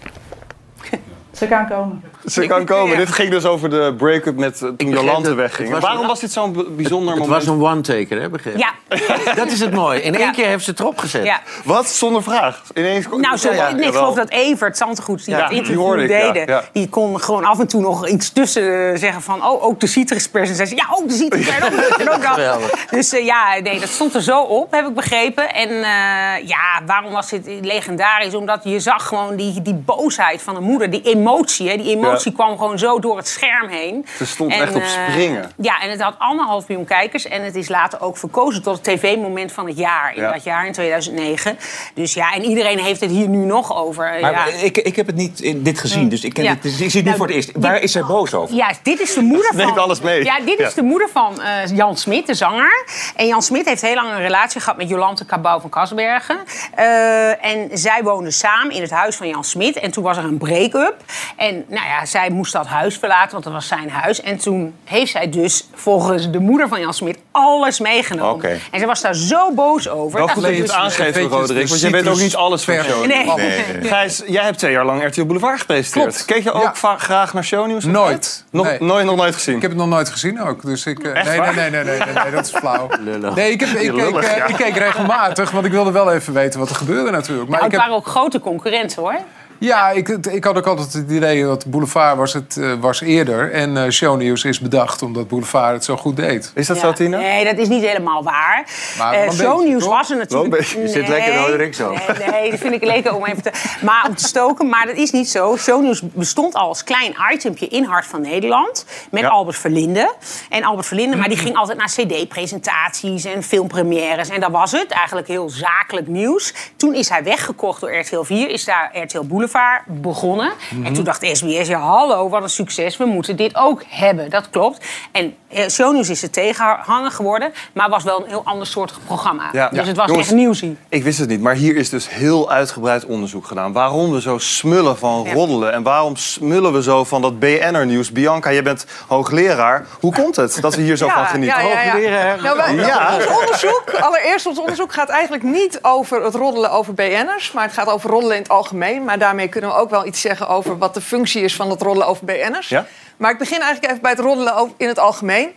Q: ze kan komen.
A: Ze kan komen. Dit ging dus over de break-up met eh, toen Jolante
C: het.
A: wegging.
C: Het was
A: Waarom
C: een-
A: was dit zo'n bijzonder
C: Het
A: moment?
C: was een one-taker, hè, begreep
D: Ja.
C: Dat is het mooie. In één
D: Ja.
C: keer heeft ze het erop gezet.
D: Ja.
A: Wat? Zonder vraag? Ineens...
D: Nou, zo,
A: Ja, ja,
D: nee, ik geloof dat Evert Zantegoed, die
A: Ja,
D: het
A: die
D: interview deden...
A: ja.
D: die kon gewoon af en toe nog iets tussen eh, zeggen van... oh, ook de citruspers. En zei ze, ja, ook de citruspers. en ook dat. Dus eh, ja, nee, dat stond er zo op, heb ik begrepen. En eh, ja, waarom was dit legendarisch? Omdat je zag gewoon die, die boosheid van de moeder. Die emotie, hè. Die emotie
A: Ja.
D: kwam gewoon zo door het scherm heen.
A: Ze stond
D: En,
A: echt op
D: eh,
A: springen.
D: ja, en het had anderhalf miljoen kijkers. En het is later ook verkozen tot het tv-moment van het jaar. In
F: Ja.
D: dat jaar, in 2009. Dus ja, en iedereen heeft het hier nu nog over.
F: Maar
D: ja.
F: ik, ik heb het niet in dit gezien, dus ik, ken
D: Ja.
F: dit, dus ik zie het nu
D: Nou,
F: voor het eerst. Waar is zij boos over?
D: Ja, dit is de moeder
F: Neemt
D: van...
F: alles mee.
D: Ja, dit is de moeder van eh, Jan Smit, de zanger. En Jan Smit heeft heel lang een relatie gehad met Jolante Cabau van Kasbergen. Eh, en zij woonden samen in het huis van Jan Smit. En toen was er een break-up. En nou ja, zij moest dat huis verlaten, want dat was zijn huis. En toen heeft zij dus volgens de moeder van Jan Smit alles meegenomen.
A: Oké.
D: En ze was daar zo boos over.
A: Wel goed dat je het aangeeft, Roderick.
E: de
A: Want je weet ook niet alles van shownieuws.
D: Nee. Nee. Nee.
A: Gijs, jij hebt twee jaar lang RTL Boulevard gepresenteerd.
E: Klopt.
A: Keek je ook
E: Ja.
A: graag naar shownieuws?
E: Nooit.
A: Nog,
E: Nee.
A: nooit, nog nooit gezien?
E: Ik heb het nog nooit gezien ook. Dus ik, eh,
A: Echt
E: nee,
A: waar?
E: nee, nee, nee, nee, nee, nee, dat is flauw.
C: Lullig.
E: Nee, ik, heb, ik, eh,
A: ja.
E: ik keek regelmatig, want ik wilde wel even weten wat er gebeurde natuurlijk. Maar
D: Nou,
E: ik
D: het
E: heb,
D: waren ook grote concurrenten, hoor.
E: Ja, ik, ik had ook altijd het idee dat Boulevard was, het, eh, was eerder. En eh Shownieuws is bedacht omdat Boulevard het zo goed deed.
A: Is dat
D: Ja.
A: zo, Tina?
D: Nee, dat is niet helemaal waar.
E: Maar
D: Shownieuws
E: toch?
D: was er natuurlijk.
A: Wel beetje.
C: Je zit lekker, Roderick, zo.
D: Nee, nee, dat vind ik lekker om even te... Maar om te stoken, maar dat is niet zo. Shownieuws bestond al als klein itempje in Hart van Nederland. Met
A: Ja.
D: Albert Verlinde. En Albert Verlinde, maar die ging altijd naar cd-presentaties en filmpremières. En dat was het. Eigenlijk heel zakelijk nieuws. Toen is hij weggekocht door RTL 4. Is daar RTL Boulevard begonnen. En toen dacht SBS, ja hallo, wat een succes. We moeten dit ook hebben. Dat klopt. En eh, Shownieuws is de tegenhanger geworden. Maar was wel een heel ander soort programma.
A: Ja.
D: Dus het was
A: Jongens,
D: echt nieuwsie.
A: Ik wist het niet, maar hier is dus heel uitgebreid onderzoek gedaan. Waarom we zo smullen van
D: Ja.
A: roddelen en waarom smullen we zo van dat BN'er-nieuws. Bianca, jij bent hoogleraar. Hoe komt het dat we hier zo van genieten?
U: Ja, ja, ja.
A: Hoogleraar.
U: Nou, wij-
A: Ja.
U: Ons onderzoek, allereerst, ons onderzoek gaat eigenlijk niet over het roddelen over BN'ers, maar het gaat over roddelen in het algemeen. Maar daarmee kunnen we ook wel iets zeggen over wat de functie is van het roddelen over BN'ers.
A: Ja?
U: Maar ik begin eigenlijk even bij het roddelen in het algemeen.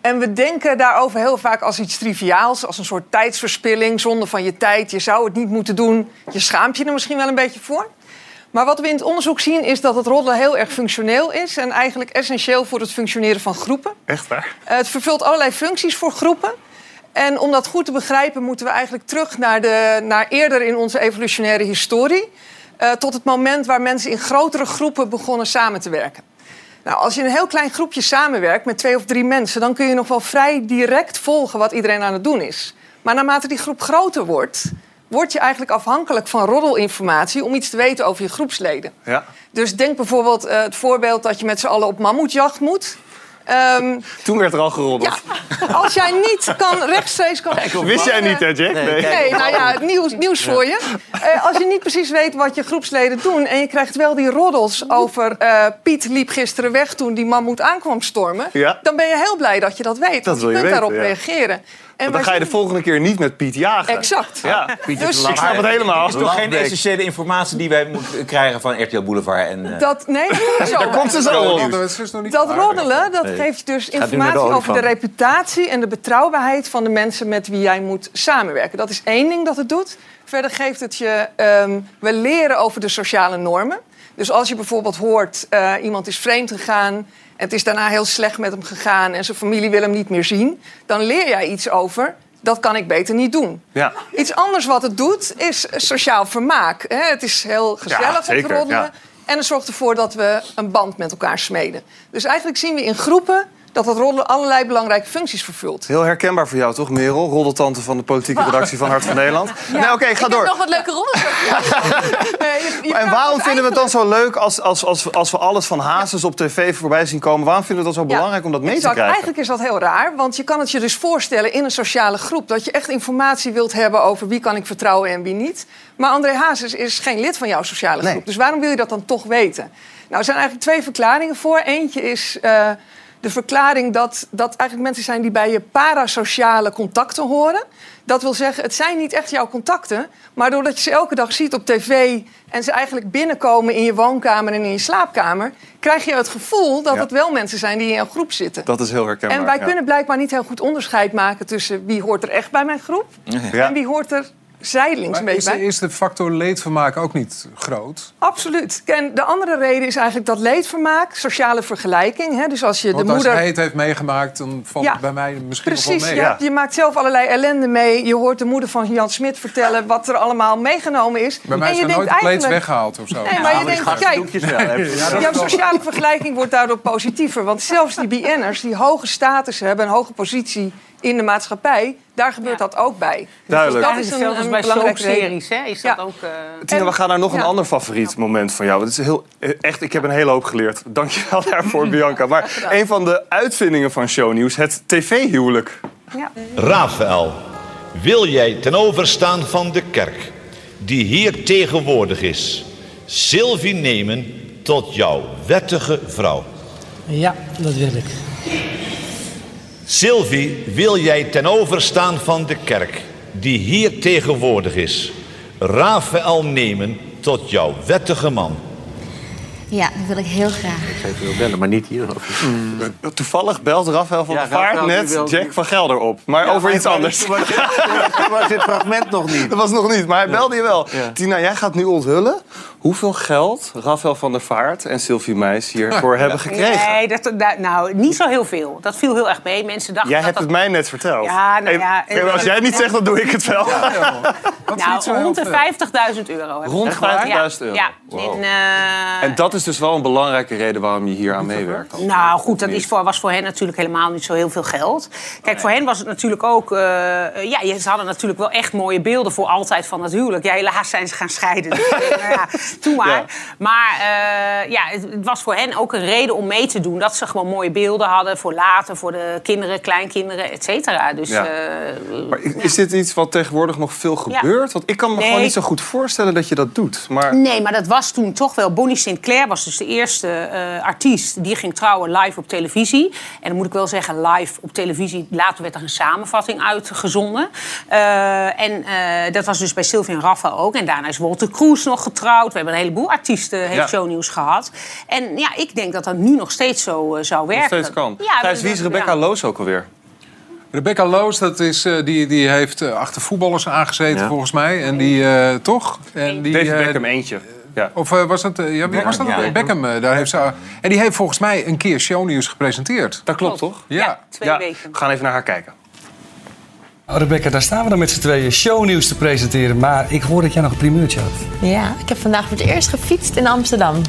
U: En we denken daarover heel vaak als iets triviaals, als een soort tijdsverspilling, zonde van je tijd. Je zou het niet moeten doen. Je schaamt je er misschien wel een beetje voor. Maar wat we in het onderzoek zien is dat het roddelen heel erg functioneel is en eigenlijk essentieel voor het functioneren van groepen.
A: Echt waar?
U: Eh, Het vervult allerlei functies voor groepen. En om dat goed te begrijpen, moeten we eigenlijk terug naar, de, naar eerder in onze evolutionaire historie. Eh, tot het moment waar mensen in grotere groepen begonnen samen te werken. Nou, als je in een heel klein groepje samenwerkt met twee of drie mensen, dan kun je nog wel vrij direct volgen wat iedereen aan het doen is. Maar naarmate die groep groter wordt, word je eigenlijk afhankelijk van roddelinformatie om iets te weten over je groepsleden.
A: Ja.
U: Dus denk bijvoorbeeld eh, het voorbeeld dat je met z'n allen op mammoetjacht moet. Ehm,
A: Toen werd er al geroddeld.
U: als jij niet kan rechtstreeks kan.
A: Wist jij niet, hè, Jack? Nee.
U: Nee, nou ja, nieuws, nieuws voor je. Eh, als je niet precies weet wat je groepsleden doen... en je krijgt wel die roddels over... eh, Piet liep gisteren weg toen die mammoet aankwam stormen...
A: Ja.
U: dan ben je heel blij dat je dat weet.
A: Dat
U: want
A: wil je
U: kunt
A: weten,
U: daarop
A: ja.
U: reageren. En
A: dan ga je de volgende keer niet met Piet jagen.
U: Exact.
A: Ja,
U: Piet is Dus-
A: ik snap het helemaal.
F: Het is toch geen essentiële informatie die wij moeten krijgen van RTL Boulevard? En, eh,
U: Dat, nee, zo.
A: Daar komt ze zo op.
U: Dat roddelen, dat
F: Nee.
U: geeft je dus informatie over de reputatie en de betrouwbaarheid van de mensen met wie jij moet samenwerken. Dat is één ding dat het doet. Verder geeft het je, ehm, we leren over de sociale normen. Dus als je bijvoorbeeld hoort, eh, iemand is vreemd gegaan... en het is daarna heel slecht met hem gegaan... en zijn familie wil hem niet meer zien... dan leer jij iets over, dat kan ik beter niet doen.
A: Ja.
U: Iets anders wat het doet, is sociaal vermaak. hè. Het is heel gezellig om
A: zeker,
U: te roddelen.
A: ja.
U: En het zorgt ervoor dat we een band met elkaar smeden. Dus eigenlijk zien we in groepen dat het roddelen allerlei belangrijke functies vervult.
A: Heel herkenbaar voor jou, toch, Merel? Roddeltante van de politieke redactie van Hart van Nederland. Nee, oké, ga door.
U: nog wat leuke roddels.
A: En waarom vinden we het dan zo leuk als, als, als, als we alles van Hazes op tv voorbij zien komen? Waarom vinden we dan zo belangrijk om dat mee te krijgen?
U: Eigenlijk is dat heel raar, want je kan het je dus voorstellen in een sociale groep... dat je echt informatie wilt hebben over wie kan ik vertrouwen en wie niet. Maar André Hazes is geen lid van jouw sociale groep. Dus waarom wil je dat dan toch weten? Nou, er zijn eigenlijk twee verklaringen voor. Eentje is... eh, de verklaring dat, dat eigenlijk mensen zijn die bij je parasociale contacten horen. Dat wil zeggen, het zijn niet echt jouw contacten, maar doordat je ze elke dag ziet op tv en ze eigenlijk binnenkomen in je woonkamer en in je slaapkamer, krijg je het gevoel dat
A: Ja.
U: het wel mensen zijn die in jouw groep zitten.
A: Dat is heel herkenbaar.
U: En wij
A: ja.
U: kunnen blijkbaar niet heel goed onderscheid maken tussen wie hoort er echt bij mijn groep
A: Ja.
U: en wie hoort er zijdelings
E: Maar
U: mee
E: is, is de factor leedvermaak ook niet groot?
U: Absoluut. En de andere reden is eigenlijk dat leedvermaak, sociale vergelijking. Hè? Dus als je
E: Want
U: de
E: als
U: moeder.
E: hij het heeft meegemaakt, dan valt
U: Ja,
E: het bij mij misschien nog
U: Precies,
E: wel mee.
U: je, je maakt zelf allerlei ellende mee. Je hoort de moeder van Jan Smit vertellen wat er allemaal meegenomen is.
E: Bij mij
U: en je
E: nooit
U: denkt
E: de plates
U: eigenlijk...
E: weggehaald of zo.
U: Nee, maar je denkt, kijk, jouw sociale vergelijking wordt daardoor positiever. Want zelfs die BN'ers die hoge status hebben, een hoge positie in de maatschappij, daar gebeurt dat ook bij.
A: Duidelijk.
U: Dus dat is een, een
D: bij
U: belangrijke reden.
D: soapseries hè, is dat ook... eh,
A: Tina, we gaan naar nog een
U: Ja.
A: ander favoriet moment van jou. Het is heel, echt, ik heb een hele hoop geleerd. Dankjewel daarvoor, Bianca. Maar een van de uitvindingen van shownieuws, het tv-huwelijk.
O: Rafael, wil jij ten overstaan van de kerk, die hier tegenwoordig is, Sylvie nemen tot jouw wettige vrouw?
R: Ja, dat wil ik.
O: Sylvie, wil jij ten overstaan van de kerk, die hier tegenwoordig is, Rafael nemen tot jouw wettige man?
P: Ja, dat wil ik heel graag.
C: Ik wil bellen, maar niet hier.
A: Toevallig belt Rafael van
C: Ja,
A: der Vaart net
C: wil-
A: Jack van Gelder op. Maar
C: Ja,
A: over
C: maar
A: iets anders.
C: toen was dit- toen was dit fragment nog niet.
A: Dat was nog niet, maar hij belde je wel.
C: Ja.
A: Tina, jij gaat nu onthullen hoeveel geld Rafael van der Vaart en Sylvie Meis hiervoor hebben gekregen.
D: Nee, dat, dat- nou, niet zo heel veel. Dat viel heel erg mee. Mensen dachten
A: Jij
D: dat
A: hebt
D: dat...
A: het mij net verteld.
D: Ja, nou ja,
A: hey, als jij het niet zegt, dan doe ik het wel.
D: Nou, rond de 50.000 euro.
A: Rond
D: gehoord.
A: 50.000
D: Ja,
A: euro.
D: Ja.
A: Wow.
D: In, eh,
A: En dat is dus wel een belangrijke reden waarom je hier aan meewerkt. dan.
D: Nou goed, dat is voor, was voor hen natuurlijk helemaal niet zo heel veel geld. Kijk, voor hen was het natuurlijk ook... eh, ja, ze hadden natuurlijk wel echt mooie beelden voor altijd van het huwelijk. Ja, helaas zijn ze gaan scheiden. Dus, eh, nou ja, doe maar.
A: Ja.
D: Maar eh, ja, het, het was voor hen ook een reden om mee te doen. Dat ze gewoon mooie beelden hadden voor later, voor de kinderen, kleinkinderen, et cetera. Dus,
A: Ja.
D: eh,
A: Maar is is dit iets wat tegenwoordig nog veel gebeurt? Want ik kan me
D: Nee.
A: gewoon niet zo goed voorstellen dat je dat doet. Maar
D: Nee, maar dat was toen toch wel. Bonnie Sinclair was dus de eerste eh, artiest die ging trouwen live op televisie. En dan moet ik wel zeggen, live op televisie. Later werd er een samenvatting uitgezonden. Eh, en eh, dat was dus bij Sylvie en Rafa ook. En daarna is Walter Kroes nog getrouwd. We hebben een heleboel artiesten, heeft
A: Ja.
D: shownieuws gehad. En ja, ik denk dat dat nu nog steeds zo zou
A: nog
D: werken.
A: steeds kan.
D: Ja,
A: Thijs, wie is Rebecca
D: ja.
A: Loos ook alweer?
E: Rebecca Loos, dat is, eh, die, die heeft eh, achter voetballers aangezeten
A: Ja.
E: volgens mij. En die, eh, toch? En die,
A: David Beckham eentje. Ja.
E: Of was dat, ja, wie was dat?
A: Ja.
E: Beckham. daar heeft ze, en die heeft volgens mij een keer shownieuws gepresenteerd.
A: Dat klopt, toch?
E: Ja.
D: twee
A: Ja,
D: weken.
A: we gaan even naar haar kijken.
V: Oh, Rebecca, daar staan we dan met z'n tweeën shownieuws te presenteren. Maar ik hoor dat jij nog een primeurtje had.
W: Ja, ik heb vandaag voor het eerst gefietst in Amsterdam.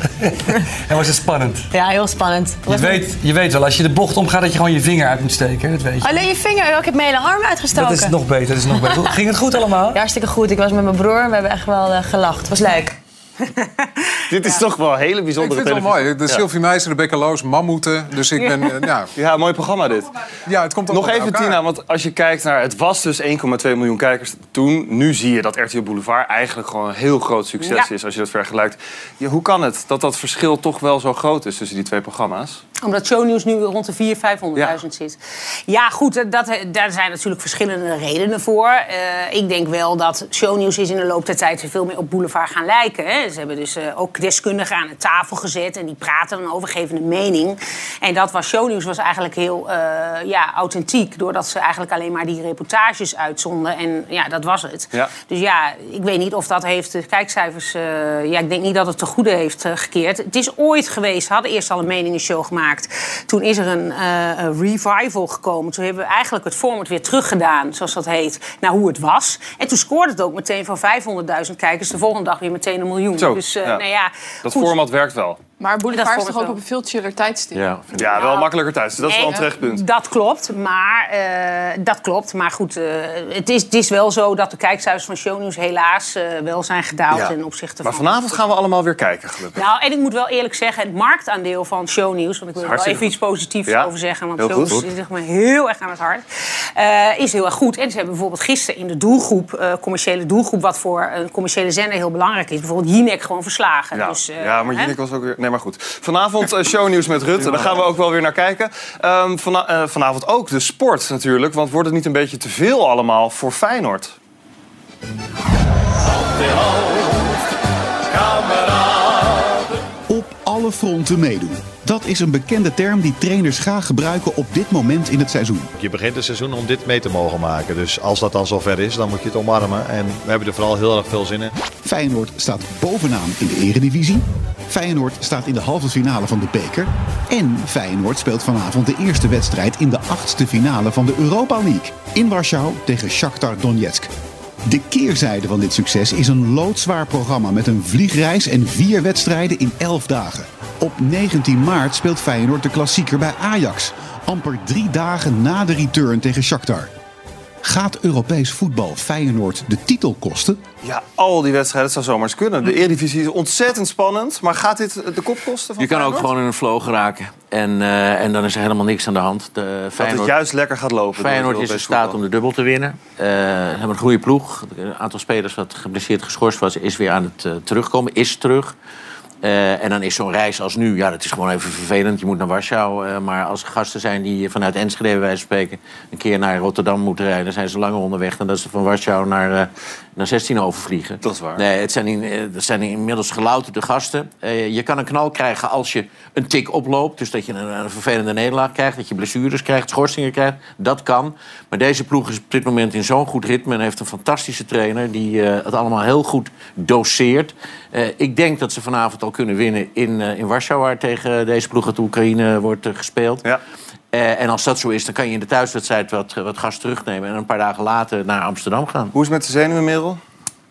V: En was het spannend?
W: Ja, heel spannend.
V: Je weet, je weet wel, als je de bocht omgaat, dat je gewoon je vinger uit moet steken. Dat weet je.
W: Alleen je vinger, ik heb mijn hele arm uitgestoken.
V: Dat is nog beter, dat is nog beter. Ging het goed allemaal?
W: Ja, hartstikke goed. Ik was met mijn broer en we hebben echt wel eh, gelacht. Het was leuk.
A: Dit is toch wel een hele
E: Ik
A: bijzondere
E: vind het wel mooi. De
A: Ja.
E: Sylvie Meijs, Rebecca Loos, mammoeten. Dus ik ben, eh, ja.
A: Ja, mooi programma dit.
E: Ja, het komt
A: Nog even,
E: elkaar.
A: Tina, want als je kijkt naar... Het was dus 1,2 miljoen kijkers toen. Nu zie je dat RTL Boulevard eigenlijk gewoon een heel groot succes
D: Ja.
A: is... als je dat vergelijkt. Ja, hoe kan het dat dat verschil toch wel zo groot is tussen die twee programma's?
D: Omdat shownieuws nu rond de 400.000, 500.000 zit. Ja, goed, dat, dat- daar zijn natuurlijk verschillende redenen voor. Eh, ik denk wel dat shownieuws is in de loop der tijd veel meer op boulevard gaan lijken. Hè. Ze hebben dus eh, ook deskundigen aan de tafel gezet en die praten dan over, geven een mening. En dat was shownieuws was eigenlijk heel eh, ja, authentiek, doordat ze eigenlijk alleen maar die reportages uitzonden. En ja, dat was het.
A: Ja.
D: Dus ja, ik weet niet of dat heeft de kijkcijfers... eh, ja, ik denk niet dat het te goede heeft gekeerd. Het is ooit geweest, we hadden eerst al een meningenshow gemaakt. Toen is er een, een revival gekomen. Toen hebben we eigenlijk het format weer teruggedaan, zoals dat heet, naar hoe het was. En toen scoorde het ook meteen van 500.000 kijkers. De volgende dag weer meteen een miljoen.
A: Zo,
D: dus eh,
A: ja.
D: nou ja,
A: Dat
D: goed.
A: format werkt wel.
J: Maar Boulevard
D: Dat
J: is toch ook
D: wel.
J: op een veel chiller tijdstip?
A: Ja, ja wel makkelijker thuis. Dat is wel een
D: Nee,
A: terechtpunt.
D: Dat klopt, maar, eh, dat klopt. maar goed, eh, het, is, het is wel zo dat de kijkcijfers van shownieuws helaas eh, wel zijn gedaald
A: Ja.
D: ten opzichte
A: Maar
D: van...
A: vanavond gaan we allemaal weer kijken, gelukkig.
D: Nou, en ik moet wel eerlijk zeggen, het marktaandeel van shownieuws... want ik wil er wel even iets positiefs
A: Ja,
D: over zeggen... want shownieuws
A: goed.
D: is zeg maar heel erg aan het hart. eh, is heel erg goed. En ze hebben bijvoorbeeld gisteren in de doelgroep, eh, commerciële doelgroep... wat voor een commerciële zender heel belangrijk is... bijvoorbeeld Jinek gewoon verslagen.
A: Ja,
D: Dus, eh,
A: ja maar? Jinek was ook weer... Nee, maar goed. Vanavond eh, shownieuws met Rutte. Daar gaan we ook wel weer naar kijken. Ehm, eh, vanavond ook de sport natuurlijk. Want wordt het niet een beetje te veel allemaal voor Feyenoord?
G: Op alle fronten meedoen. Dat is een bekende term die trainers graag gebruiken op dit moment in het seizoen.
X: Je begint het seizoen om dit mee te mogen maken. Dus als dat dan zover is, dan moet je het omarmen. En we hebben er vooral heel erg veel zin in.
G: Feyenoord staat bovenaan in de eredivisie. Feyenoord staat in de halve finale van de beker. En Feyenoord speelt vanavond de eerste wedstrijd in de achtste finale van de Europa League. In Warschau tegen Shakhtar Donetsk. De keerzijde van dit succes is een loodzwaar programma met een vliegreis en vier wedstrijden in 11 dagen. Op 19 maart speelt Feyenoord de klassieker bij Ajax. Amper drie dagen na de return tegen Shakhtar. Gaat Europees voetbal Feyenoord de titel kosten?
A: Ja, al die wedstrijden, dat zou zomaar eens kunnen. De Eredivisie is ontzettend spannend. Maar gaat dit de kop kosten van
C: Je kan ook
A: Feyenoord?
C: gewoon in een flow geraken. En, eh, en dan is er helemaal niks aan de hand. De
A: het juist lekker gaat lopen
C: Feyenoord is in staat
A: voetbal.
C: om de dubbel te winnen. Eh, Ze hebben een goede ploeg. Een aantal spelers wat geblesseerd geschorst was... is weer aan het eh, terugkomen, is terug. Eh, en dan is zo'n reis als nu, ja, dat is gewoon even vervelend. Je moet naar Warschau. eh, maar als gasten zijn die vanuit Enschede, bij wijze van spreken... een keer naar Rotterdam moeten rijden... dan zijn ze langer onderweg dan dat ze van Warschau naar, eh naar 16 overvliegen.
A: Dat is waar.
C: Nee, het zijn, in, eh, het zijn inmiddels gelouterde gasten. Eh, je kan een knal krijgen als je een tik oploopt. Dus dat je een, een vervelende nederlaag krijgt. Dat je blessures krijgt, schorsingen krijgt. Dat kan. Maar deze ploeg is op dit moment in zo'n goed ritme... en heeft een fantastische trainer die eh, het allemaal heel goed doseert. Ik denk dat ze vanavond al kunnen winnen in, in Warschau... waar tegen deze ploeg uit Oekraïne wordt gespeeld. Eh, en als dat zo is, dan kan je in de thuiswedstrijd wat, wat gas terugnemen... en een paar dagen later naar Amsterdam gaan.
A: Hoe is het met de zenuwen, Merel?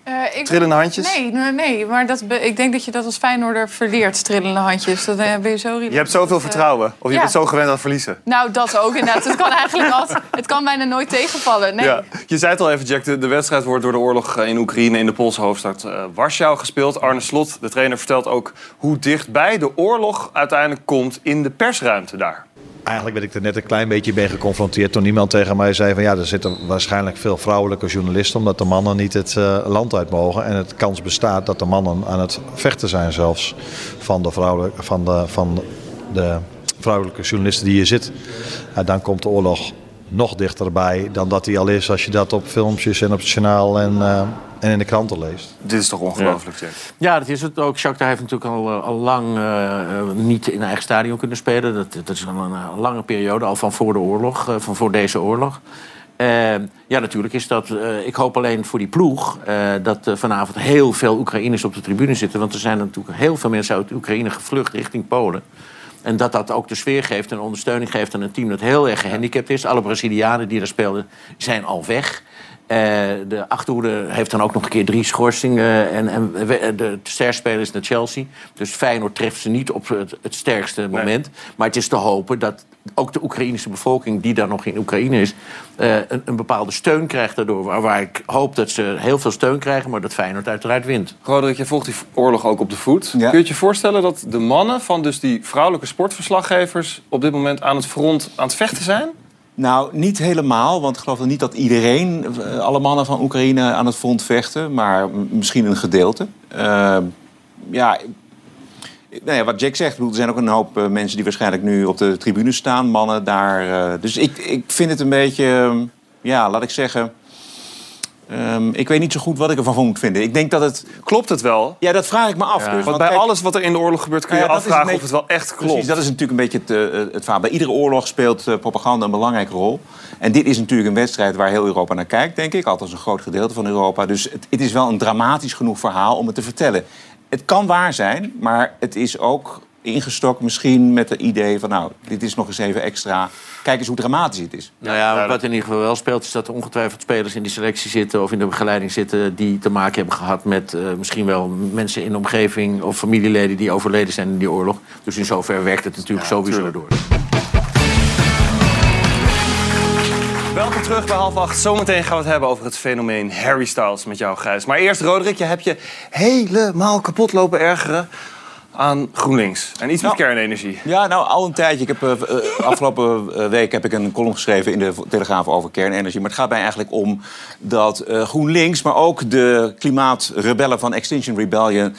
J: Eh, ik-
A: Trillende handjes?
J: Nee, nee, nee maar dat, be- ik denk dat je dat als Feyenoorder verleert, trillende handjes. Dan eh, ben je zo
A: Je hebt zoveel vertrouwen. Of je
J: ja.
A: bent zo gewend aan verliezen.
J: Nou, dat ook inderdaad. Het kan eigenlijk altijd, het kan bijna nooit tegenvallen. Nee.
A: Ja. Je zei het al even, Jack. De, de wedstrijd wordt door de oorlog in Oekraïne in de Poolse hoofdstad eh, Warschau gespeeld. Arne Slot, de trainer, vertelt ook hoe dichtbij de oorlog uiteindelijk komt in de persruimte daar.
X: Eigenlijk ben ik er net een klein beetje mee geconfronteerd toen iemand tegen mij zei van ja, er zitten waarschijnlijk veel vrouwelijke journalisten omdat de mannen niet het eh, land uit mogen. En het kans bestaat dat de mannen aan het vechten zijn zelfs van de, vrouwelijke, van de, van de vrouwelijke journalisten die hier zitten. Dan komt de oorlog nog dichterbij dan dat hij al is als je dat op filmpjes en op het journaal en, eh, en in de kranten leest.
A: Dit is toch ongelooflijk, Jack?
C: Ja, dat is het ook. Shakhtar heeft natuurlijk al, eh, al lang eh, niet in eigen stadion kunnen spelen. Dat, dat is al een, eh, lange periode, al van voor de oorlog, eh, van voor deze oorlog. Eh, ja, natuurlijk is dat. eh, ik hoop alleen voor die ploeg eh, dat vanavond heel veel Oekraïners op de tribune zitten. Want er zijn natuurlijk heel veel mensen uit Oekraïne gevlucht richting Polen. En dat dat ook de sfeer geeft en ondersteuning geeft aan een team dat heel erg gehandicapt is. Alle Brazilianen die daar speelden zijn al weg. Eh, de achterhoede heeft dan ook nog een keer drie schorsingen. En, en de sterspeler is naar Chelsea. Dus Feyenoord treft ze niet op het, het sterkste moment. Maar het is te hopen dat ook de Oekraïnse bevolking... die daar nog in Oekraïne is, eh, een, een bepaalde steun krijgt daardoor. Waar, waar ik hoop dat ze heel veel steun krijgen... maar dat Feyenoord uiteraard wint.
A: Roderick, je volgt die oorlog ook op de voet. Kun je het je voorstellen dat de mannen van dus die vrouwelijke sportverslaggevers... op dit moment aan het front aan het vechten zijn?
F: Nou, niet helemaal, want ik geloof niet dat iedereen, eh, alle mannen van Oekraïne aan het front vechten, maar misschien een gedeelte. Eh, ja, nou ja, wat Jack zegt, bedoel, er zijn ook een hoop eh, mensen die waarschijnlijk nu op de tribune staan, mannen daar. eh, dus ik, ik vind het een beetje, eh, ja, laat ik zeggen. Ehm, ik weet niet zo goed wat ik ervan van moet vinden. Ik denk dat het.
A: Klopt het wel?
F: Ja, dat vraag ik me af.
A: Ja,
F: dus,
A: want bij
F: kijk-
A: alles wat er in de oorlog gebeurt kun je
F: nou ja, is
A: afvragen of het wel echt klopt.
F: Precies, dat is natuurlijk een beetje het, eh, het verhaal. Bij iedere oorlog speelt eh, propaganda een belangrijke rol. En dit is natuurlijk een wedstrijd waar heel Europa naar kijkt, denk ik. Althans een groot gedeelte van Europa. Dus het, het is wel een dramatisch genoeg verhaal om het te vertellen. Het kan waar zijn, maar het is ook ingestokt misschien met het idee van... nou, dit is nog eens even extra. Kijk eens hoe dramatisch het is.
C: Nou ja, wat in ieder geval wel speelt, is dat er ongetwijfeld spelers in die selectie zitten of in de begeleiding zitten die te maken hebben gehad met eh, misschien wel mensen in de omgeving of familieleden die overleden zijn in die oorlog. Dus in zover werkt het natuurlijk sowieso door.
A: Welkom terug bij half acht. Zometeen gaan we het hebben over het fenomeen Harry Styles met jou, Gijs. Maar eerst, Roderick, je hebt je helemaal kapot lopen ergeren aan GroenLinks. En iets met kernenergie.
F: Ja, nou, al een tijdje. Ik heb, eh, eh, afgelopen eh, week heb ik een column geschreven in de Telegraaf over kernenergie. Maar het gaat mij eigenlijk om dat GroenLinks, maar ook de klimaatrebellen van Extinction Rebellion...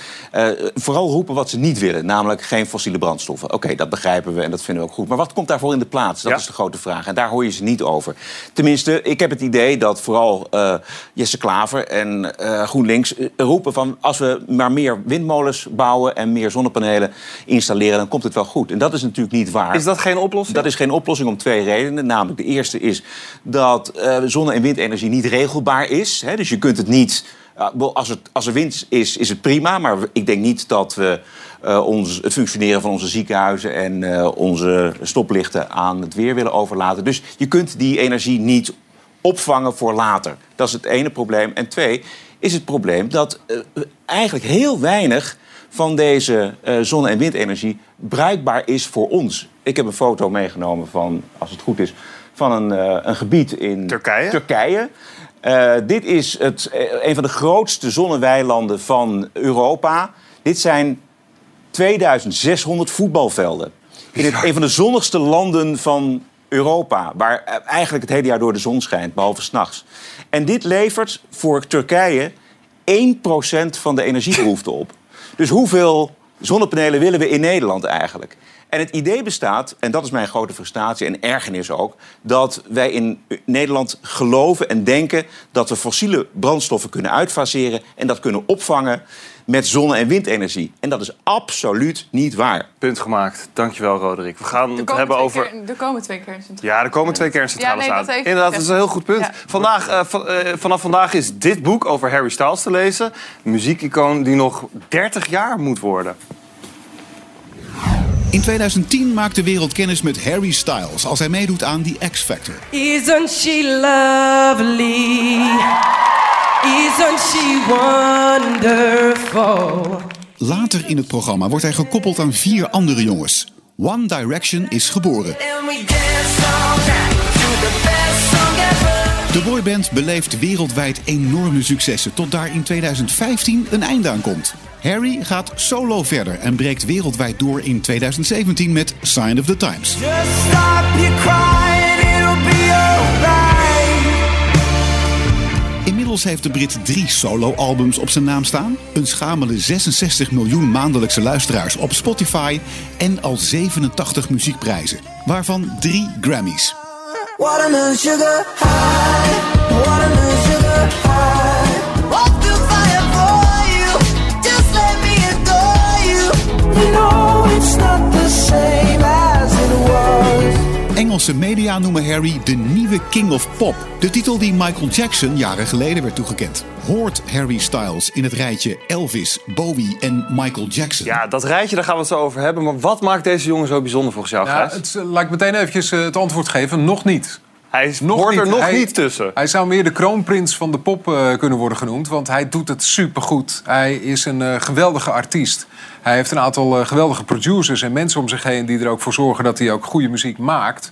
F: vooral roepen wat ze niet willen, namelijk geen fossiele brandstoffen. Oké, dat begrijpen we en dat vinden we ook goed. Maar wat komt daarvoor in de plaats? Dat is de grote vraag. En daar hoor je ze niet over. Tenminste, ik heb het idee dat vooral Jesse Klaver en GroenLinks roepen van... als we maar meer windmolens bouwen en meer zonnepanelen installeren... dan komt het wel goed. En dat is natuurlijk niet waar.
A: Is dat geen oplossing?
F: Dat is geen oplossing om twee redenen. Namelijk, de eerste is dat eh, zonne- en windenergie niet regelbaar is. Hè? Dus je kunt het niet... als, het, als er wind is, is het prima. Maar ik denk niet dat we eh, ons, het functioneren van onze ziekenhuizen... en eh, onze stoplichten aan het weer willen overlaten. Dus je kunt die energie niet opvangen voor later. Dat is het ene probleem. En twee is het probleem dat eigenlijk heel weinig van deze eh, zonne- en windenergie bruikbaar is voor ons. Ik heb een foto meegenomen van, als het goed is, van een, eh, een gebied in
A: Turkije.
F: Turkije. Eh, dit is het, een van de grootste zonneweilanden van Europa. Dit zijn 2600 voetbalvelden. In het, een van de zonnigste landen van Europa, waar eigenlijk het hele jaar door de zon schijnt, behalve s'nachts. En dit levert voor Turkije 1% van de energiebehoefte op. Dus hoeveel zonnepanelen willen we in Nederland eigenlijk? En het idee bestaat, en dat is mijn grote frustratie en ergernis ook, dat wij in Nederland geloven en denken dat we fossiele brandstoffen kunnen uitfaseren en dat kunnen opvangen met zonne- en windenergie. En dat is absoluut niet waar.
A: Punt gemaakt. Dankjewel, Roderick. We gaan het hebben over...
J: keer- er komen twee kerncentrales.
A: Ja, er komen twee kerncentrales
J: Ja, nee,
A: aan.
J: dat even
A: Inderdaad, dat is een heel goed punt.
J: Ja.
A: Vandaag, eh, eh, vanaf vandaag is dit boek over Harry Styles te lezen. Een muziekicoon die nog 30 jaar moet worden.
G: In 2010 maakt de wereld kennis met Harry Styles als hij meedoet aan The X Factor.
Y: Isn't she lovely? Isn't she wonderful?
G: Later in het programma wordt hij gekoppeld aan vier andere jongens. One Direction is geboren.
Y: And we dance all night to the best song ever.
G: De boyband beleeft wereldwijd enorme successen tot daar in 2015 een einde aan komt. Harry gaat solo verder en breekt wereldwijd door in 2017 met Sign of the Times.
Y: Just stop your crying, it'll be alright.
G: Inmiddels heeft de Brit drie solo-albums op zijn naam staan, een schamele 66 miljoen maandelijkse luisteraars op Spotify en al 87 muziekprijzen, waarvan drie Grammys.
Y: Watermelon sugar high, watermelon sugar high. Walk through fire for you, just let me adore you. No, it's not the same.
G: Engelse media noemen Harry de nieuwe King of Pop. De titel die Michael Jackson jaren geleden werd toegekend. Hoort Harry Styles in het rijtje Elvis, Bowie en Michael Jackson?
A: Ja, dat rijtje, daar gaan we het zo over hebben. Maar wat maakt deze jongen zo bijzonder volgens jou,
E: Ja,
A: Gijs?
E: het, eh, laat ik meteen eventjes eh, het antwoord geven. Nog niet.
A: Hij is, hoort er nog
E: Hij-
A: niet tussen.
E: Hij zou meer de kroonprins van de pop eh, kunnen worden genoemd. Want hij doet het supergoed. Hij is een eh, geweldige artiest. Hij heeft een aantal eh, geweldige producers en mensen om zich heen... die er ook voor zorgen dat hij ook goede muziek maakt.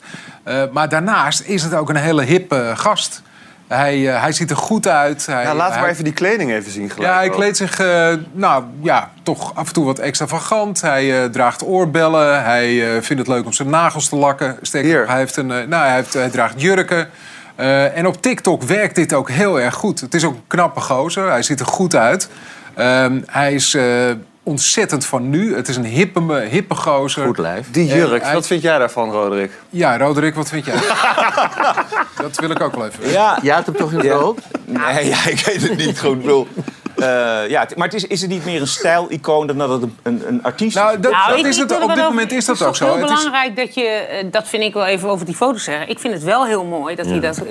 E: Maar daarnaast is het ook een hele hippe gast. Hij, eh, hij ziet er goed uit. Hij,
A: Ja, laten we maar even die kleding even zien gelijk.
E: ja, hij
A: ook.
E: kleedt zich eh, nou, ja, toch af en toe wat extravagant. Hij eh, draagt oorbellen. Hij vindt het leuk om zijn nagels te lakken. Sterker hij, heeft een, nou, hij, heeft, hij draagt jurken. En op TikTok werkt dit ook heel erg goed. Het is ook een knappe gozer. Hij ziet er goed uit. Ehm, hij is ontzettend van nu. Het is een hippe, hippe gozer.
C: Goed lijf.
A: Die jurk, wat vind jij daarvan, Roderick?
E: Ja, Roderick, wat vind jij? dat wil ik ook wel even weten.
F: Ja.
C: Jij had hem toch in het rood?
F: Nee, ja, ik weet het niet goed. Bedoel, eh, ja, maar het is, is het niet meer een stijlicoon dan dat het een, een, artiest is?
E: Nou, dat,
D: Nou,
E: dat
D: ik-
E: is
D: ik
E: het, op dit moment is dat ook zo.
D: heel
E: Het is,
D: belangrijk dat je, eh, dat vind ik wel even over die foto's zeggen. Ik vind het wel heel mooi dat hij dat.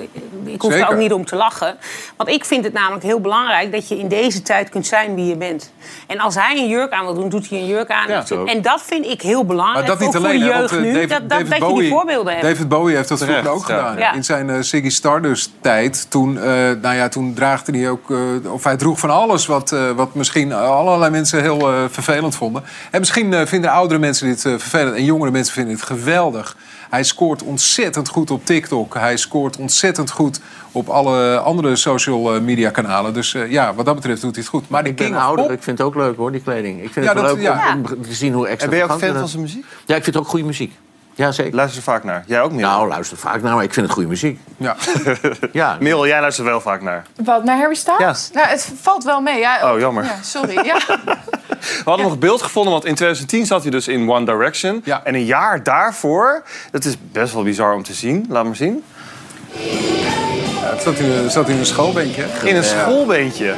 D: Ik hoef er ook niet om te lachen. Want ik vind het namelijk heel belangrijk dat je in deze tijd kunt zijn wie je bent. En als hij een jurk aan wil doen, doet hij een jurk aan.
E: Ja,
D: en dat vind ik heel belangrijk.
E: Maar dat niet
D: ook
E: alleen,
D: voor de
E: hè,
D: jeugd
E: eh,
D: nu.
E: David-
D: dat dat,
E: David
D: dat je
E: Bowie-
D: die voorbeelden hebt.
E: David Bowie heeft dat vroeger ook
A: ja.
E: gedaan.
D: Ja.
E: In zijn eh, Ziggy Stardust tijd, toen, eh, nou ja, toen draagde hij ook, eh, of hij droeg van alles wat, eh, wat misschien allerlei mensen heel eh, vervelend vonden. En misschien vinden oudere mensen dit eh, vervelend en jongere mensen vinden het geweldig. Hij scoort ontzettend goed op TikTok. Hij scoort ontzettend goed op alle andere social eh, media kanalen. Dus eh, ja, wat dat betreft doet hij het goed. Maar de
C: Ik ben
E: King of
C: ouder,
E: Pop...
C: ik vind
E: Ja, ja.
C: Ja. Ja, zeker.
A: Luister er vaak naar. Jij ook, Merel?
C: Nou, luister vaak naar, maar ik vind het goede muziek.
E: Ja.
C: ja.
A: Merel, jij luistert wel vaak naar.
J: Wat, naar Harry Styles? Nou, het valt wel mee. Ja,
A: Oh, jammer.
J: Ja, sorry. Ja.
A: We hadden nog beeld gevonden, want in 2010 zat hij dus in One Direction. En een jaar daarvoor, dat is best wel bizar om te zien. Laat maar zien.
E: Ja, het zat in, zat in een schoolbeentje.
A: In een schoolbeentje.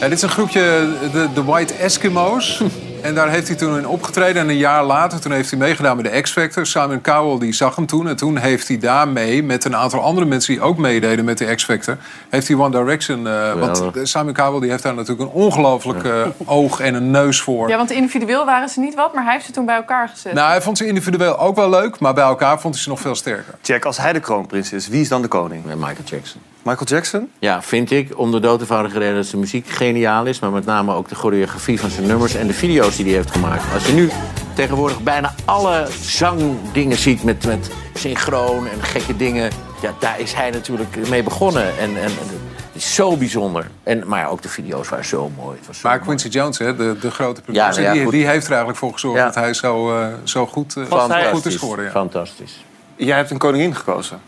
E: Ja, dit is een groepje, de, de White Eskimo's. En daar heeft hij toen in opgetreden. En een jaar later toen heeft hij meegedaan met de X-Factor. Simon Cowell die zag hem toen. En toen heeft hij daarmee, met een aantal andere mensen die ook meededen met de X-Factor... heeft hij One Direction... eh, want
C: Geweldig.
E: Simon Cowell die heeft daar natuurlijk een ongelooflijk eh, oog en een neus voor.
J: ja, want individueel waren ze niet wat, maar hij heeft ze toen bij elkaar gezet.
E: Nou, hij vond ze individueel ook wel leuk. Maar bij elkaar vond hij ze nog veel sterker.
A: Jack, als hij de kroonprins is, wie is dan de koning?
C: Michael Jackson.
A: Michael Jackson?
C: Ja, vind ik. Om de dood eenvoudige reden dat zijn muziek geniaal is. Maar met name ook de choreografie van zijn nummers en de video's die hij heeft gemaakt. Als je nu tegenwoordig bijna alle zangdingen ziet met, met synchroon en gekke dingen. Ja, daar is hij natuurlijk mee begonnen. En, en, en het is zo bijzonder. En, maar ook de video's waren zo mooi. Het was zo
E: Maar Quincy Jones, hè, de, de grote producer,
C: Ja, nou ja,
E: die, die heeft er eigenlijk voor gezorgd
C: Ja.
E: dat hij zo, eh, zo goed, goed is geworden. Ja.
C: Fantastisch.
A: Jij hebt een koningin gekozen.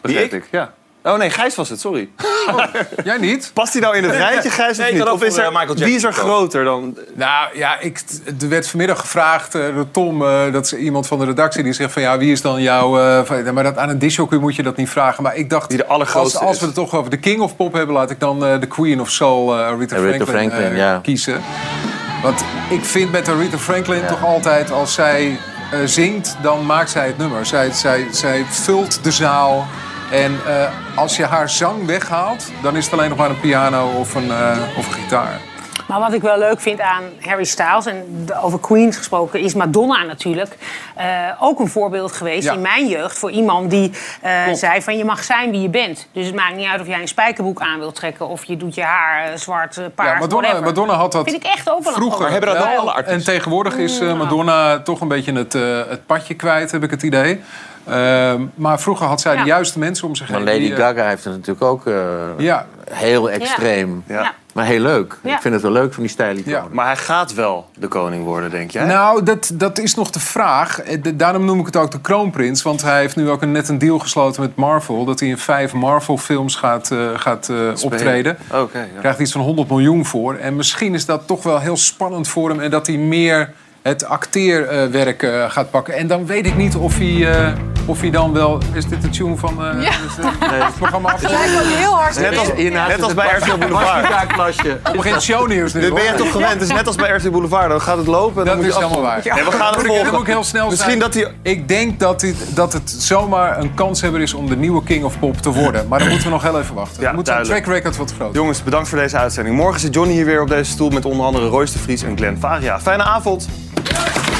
A: Begrijp ik? Ja. Oh nee, Gijs was het, sorry.
E: Jij niet?
A: Past hij nou in het rijtje, Gijs, of
E: Nee, ik
A: niet? Of is er,
E: eh,
A: wie is er groter dan...
E: Nou ja, ik, er werd vanmiddag gevraagd eh, door Tom, eh, dat is iemand van de redactie, die zegt van ja, wie is dan jouw. eh, van- maar dat, aan een disjockey moet je dat niet vragen. Maar ik dacht,
A: Die de allergrootste
E: als, we het toch over de King of Pop hebben, laat ik dan eh, de Queen of Soul, eh, Aretha
C: Aretha
E: Franklin,
C: Franklin,
E: eh,
C: ja.
E: kiezen. Want ik vind met Aretha Franklin toch altijd, als zij eh, zingt, dan maakt zij het nummer. Zij, zij, zij vult de zaal. En eh, als je haar zang weghaalt, dan is het alleen nog maar een piano of een, eh, of een gitaar.
D: Maar wat ik wel leuk vind aan Harry Styles, en over Queens gesproken, is Madonna natuurlijk eh, ook een voorbeeld geweest
E: Ja.
D: in mijn jeugd voor iemand die eh, zei van je mag zijn wie je bent. Dus het maakt niet uit of jij een spijkerbroek aan wilt trekken of je doet je haar zwart, paars,
E: Ja, Madonna,
D: whatever.
E: Madonna had dat
D: Vind ik echt ook wel een
E: vroeger.
D: groot wel.
E: En tegenwoordig is Madonna toch een beetje het, het padje kwijt, heb ik het idee. Ehm, maar vroeger had zij de juiste mensen om zich
C: Maar
E: heen.
C: Lady
E: die, eh,
C: Gaga heeft het natuurlijk ook eh,
E: Ja.
C: heel extreem.
A: Ja. Ja.
C: Maar heel leuk.
A: Ja.
C: Ik vind het wel leuk van die stijl.
E: Ja.
A: Maar hij gaat wel de koning worden, denk jij?
E: Nou, dat, dat is nog de vraag. Eh, Daarom noem ik het ook de kroonprins. Want hij heeft nu ook een, net een deal gesloten met Marvel... dat hij in vijf Marvel-films gaat, eh, gaat eh, optreden.
A: Oké, ja.
E: krijgt iets van 100 miljoen voor. En misschien is dat toch wel heel spannend voor hem... en dat hij meer het acteerwerk eh, gaat pakken. En dan weet ik niet of hij, eh, of hij dan wel... Is dit de tune van eh,
J: Ja.
E: is dit- het programma af?
J: Het lijkt me heel hard.
A: Net als, net als bij RTL Boulevard.
C: klasje.
E: Het begint shownieuws nu.
A: Dit ben je toch gewend? Het is net als bij RTL Boulevard. Dan gaat het lopen en dan
E: Dat
A: moet je
E: is helemaal waar.
A: En we gaan het volgen.
E: dan moet ik heel snel
A: Misschien
E: zijn.
A: dat hij...
E: Ik denk dat, hij, dat het zomaar een kanshebber is om de nieuwe King of Pop te worden. Maar dan moeten we nog heel even wachten.
A: Ja,
E: dan moet zijn track record wat groter.
A: Jongens, bedankt voor deze uitzending. Morgen zit Johnny hier weer op deze stoel met onder andere Royce de Vries en Glenn Varia. Fijne avond. Let's go.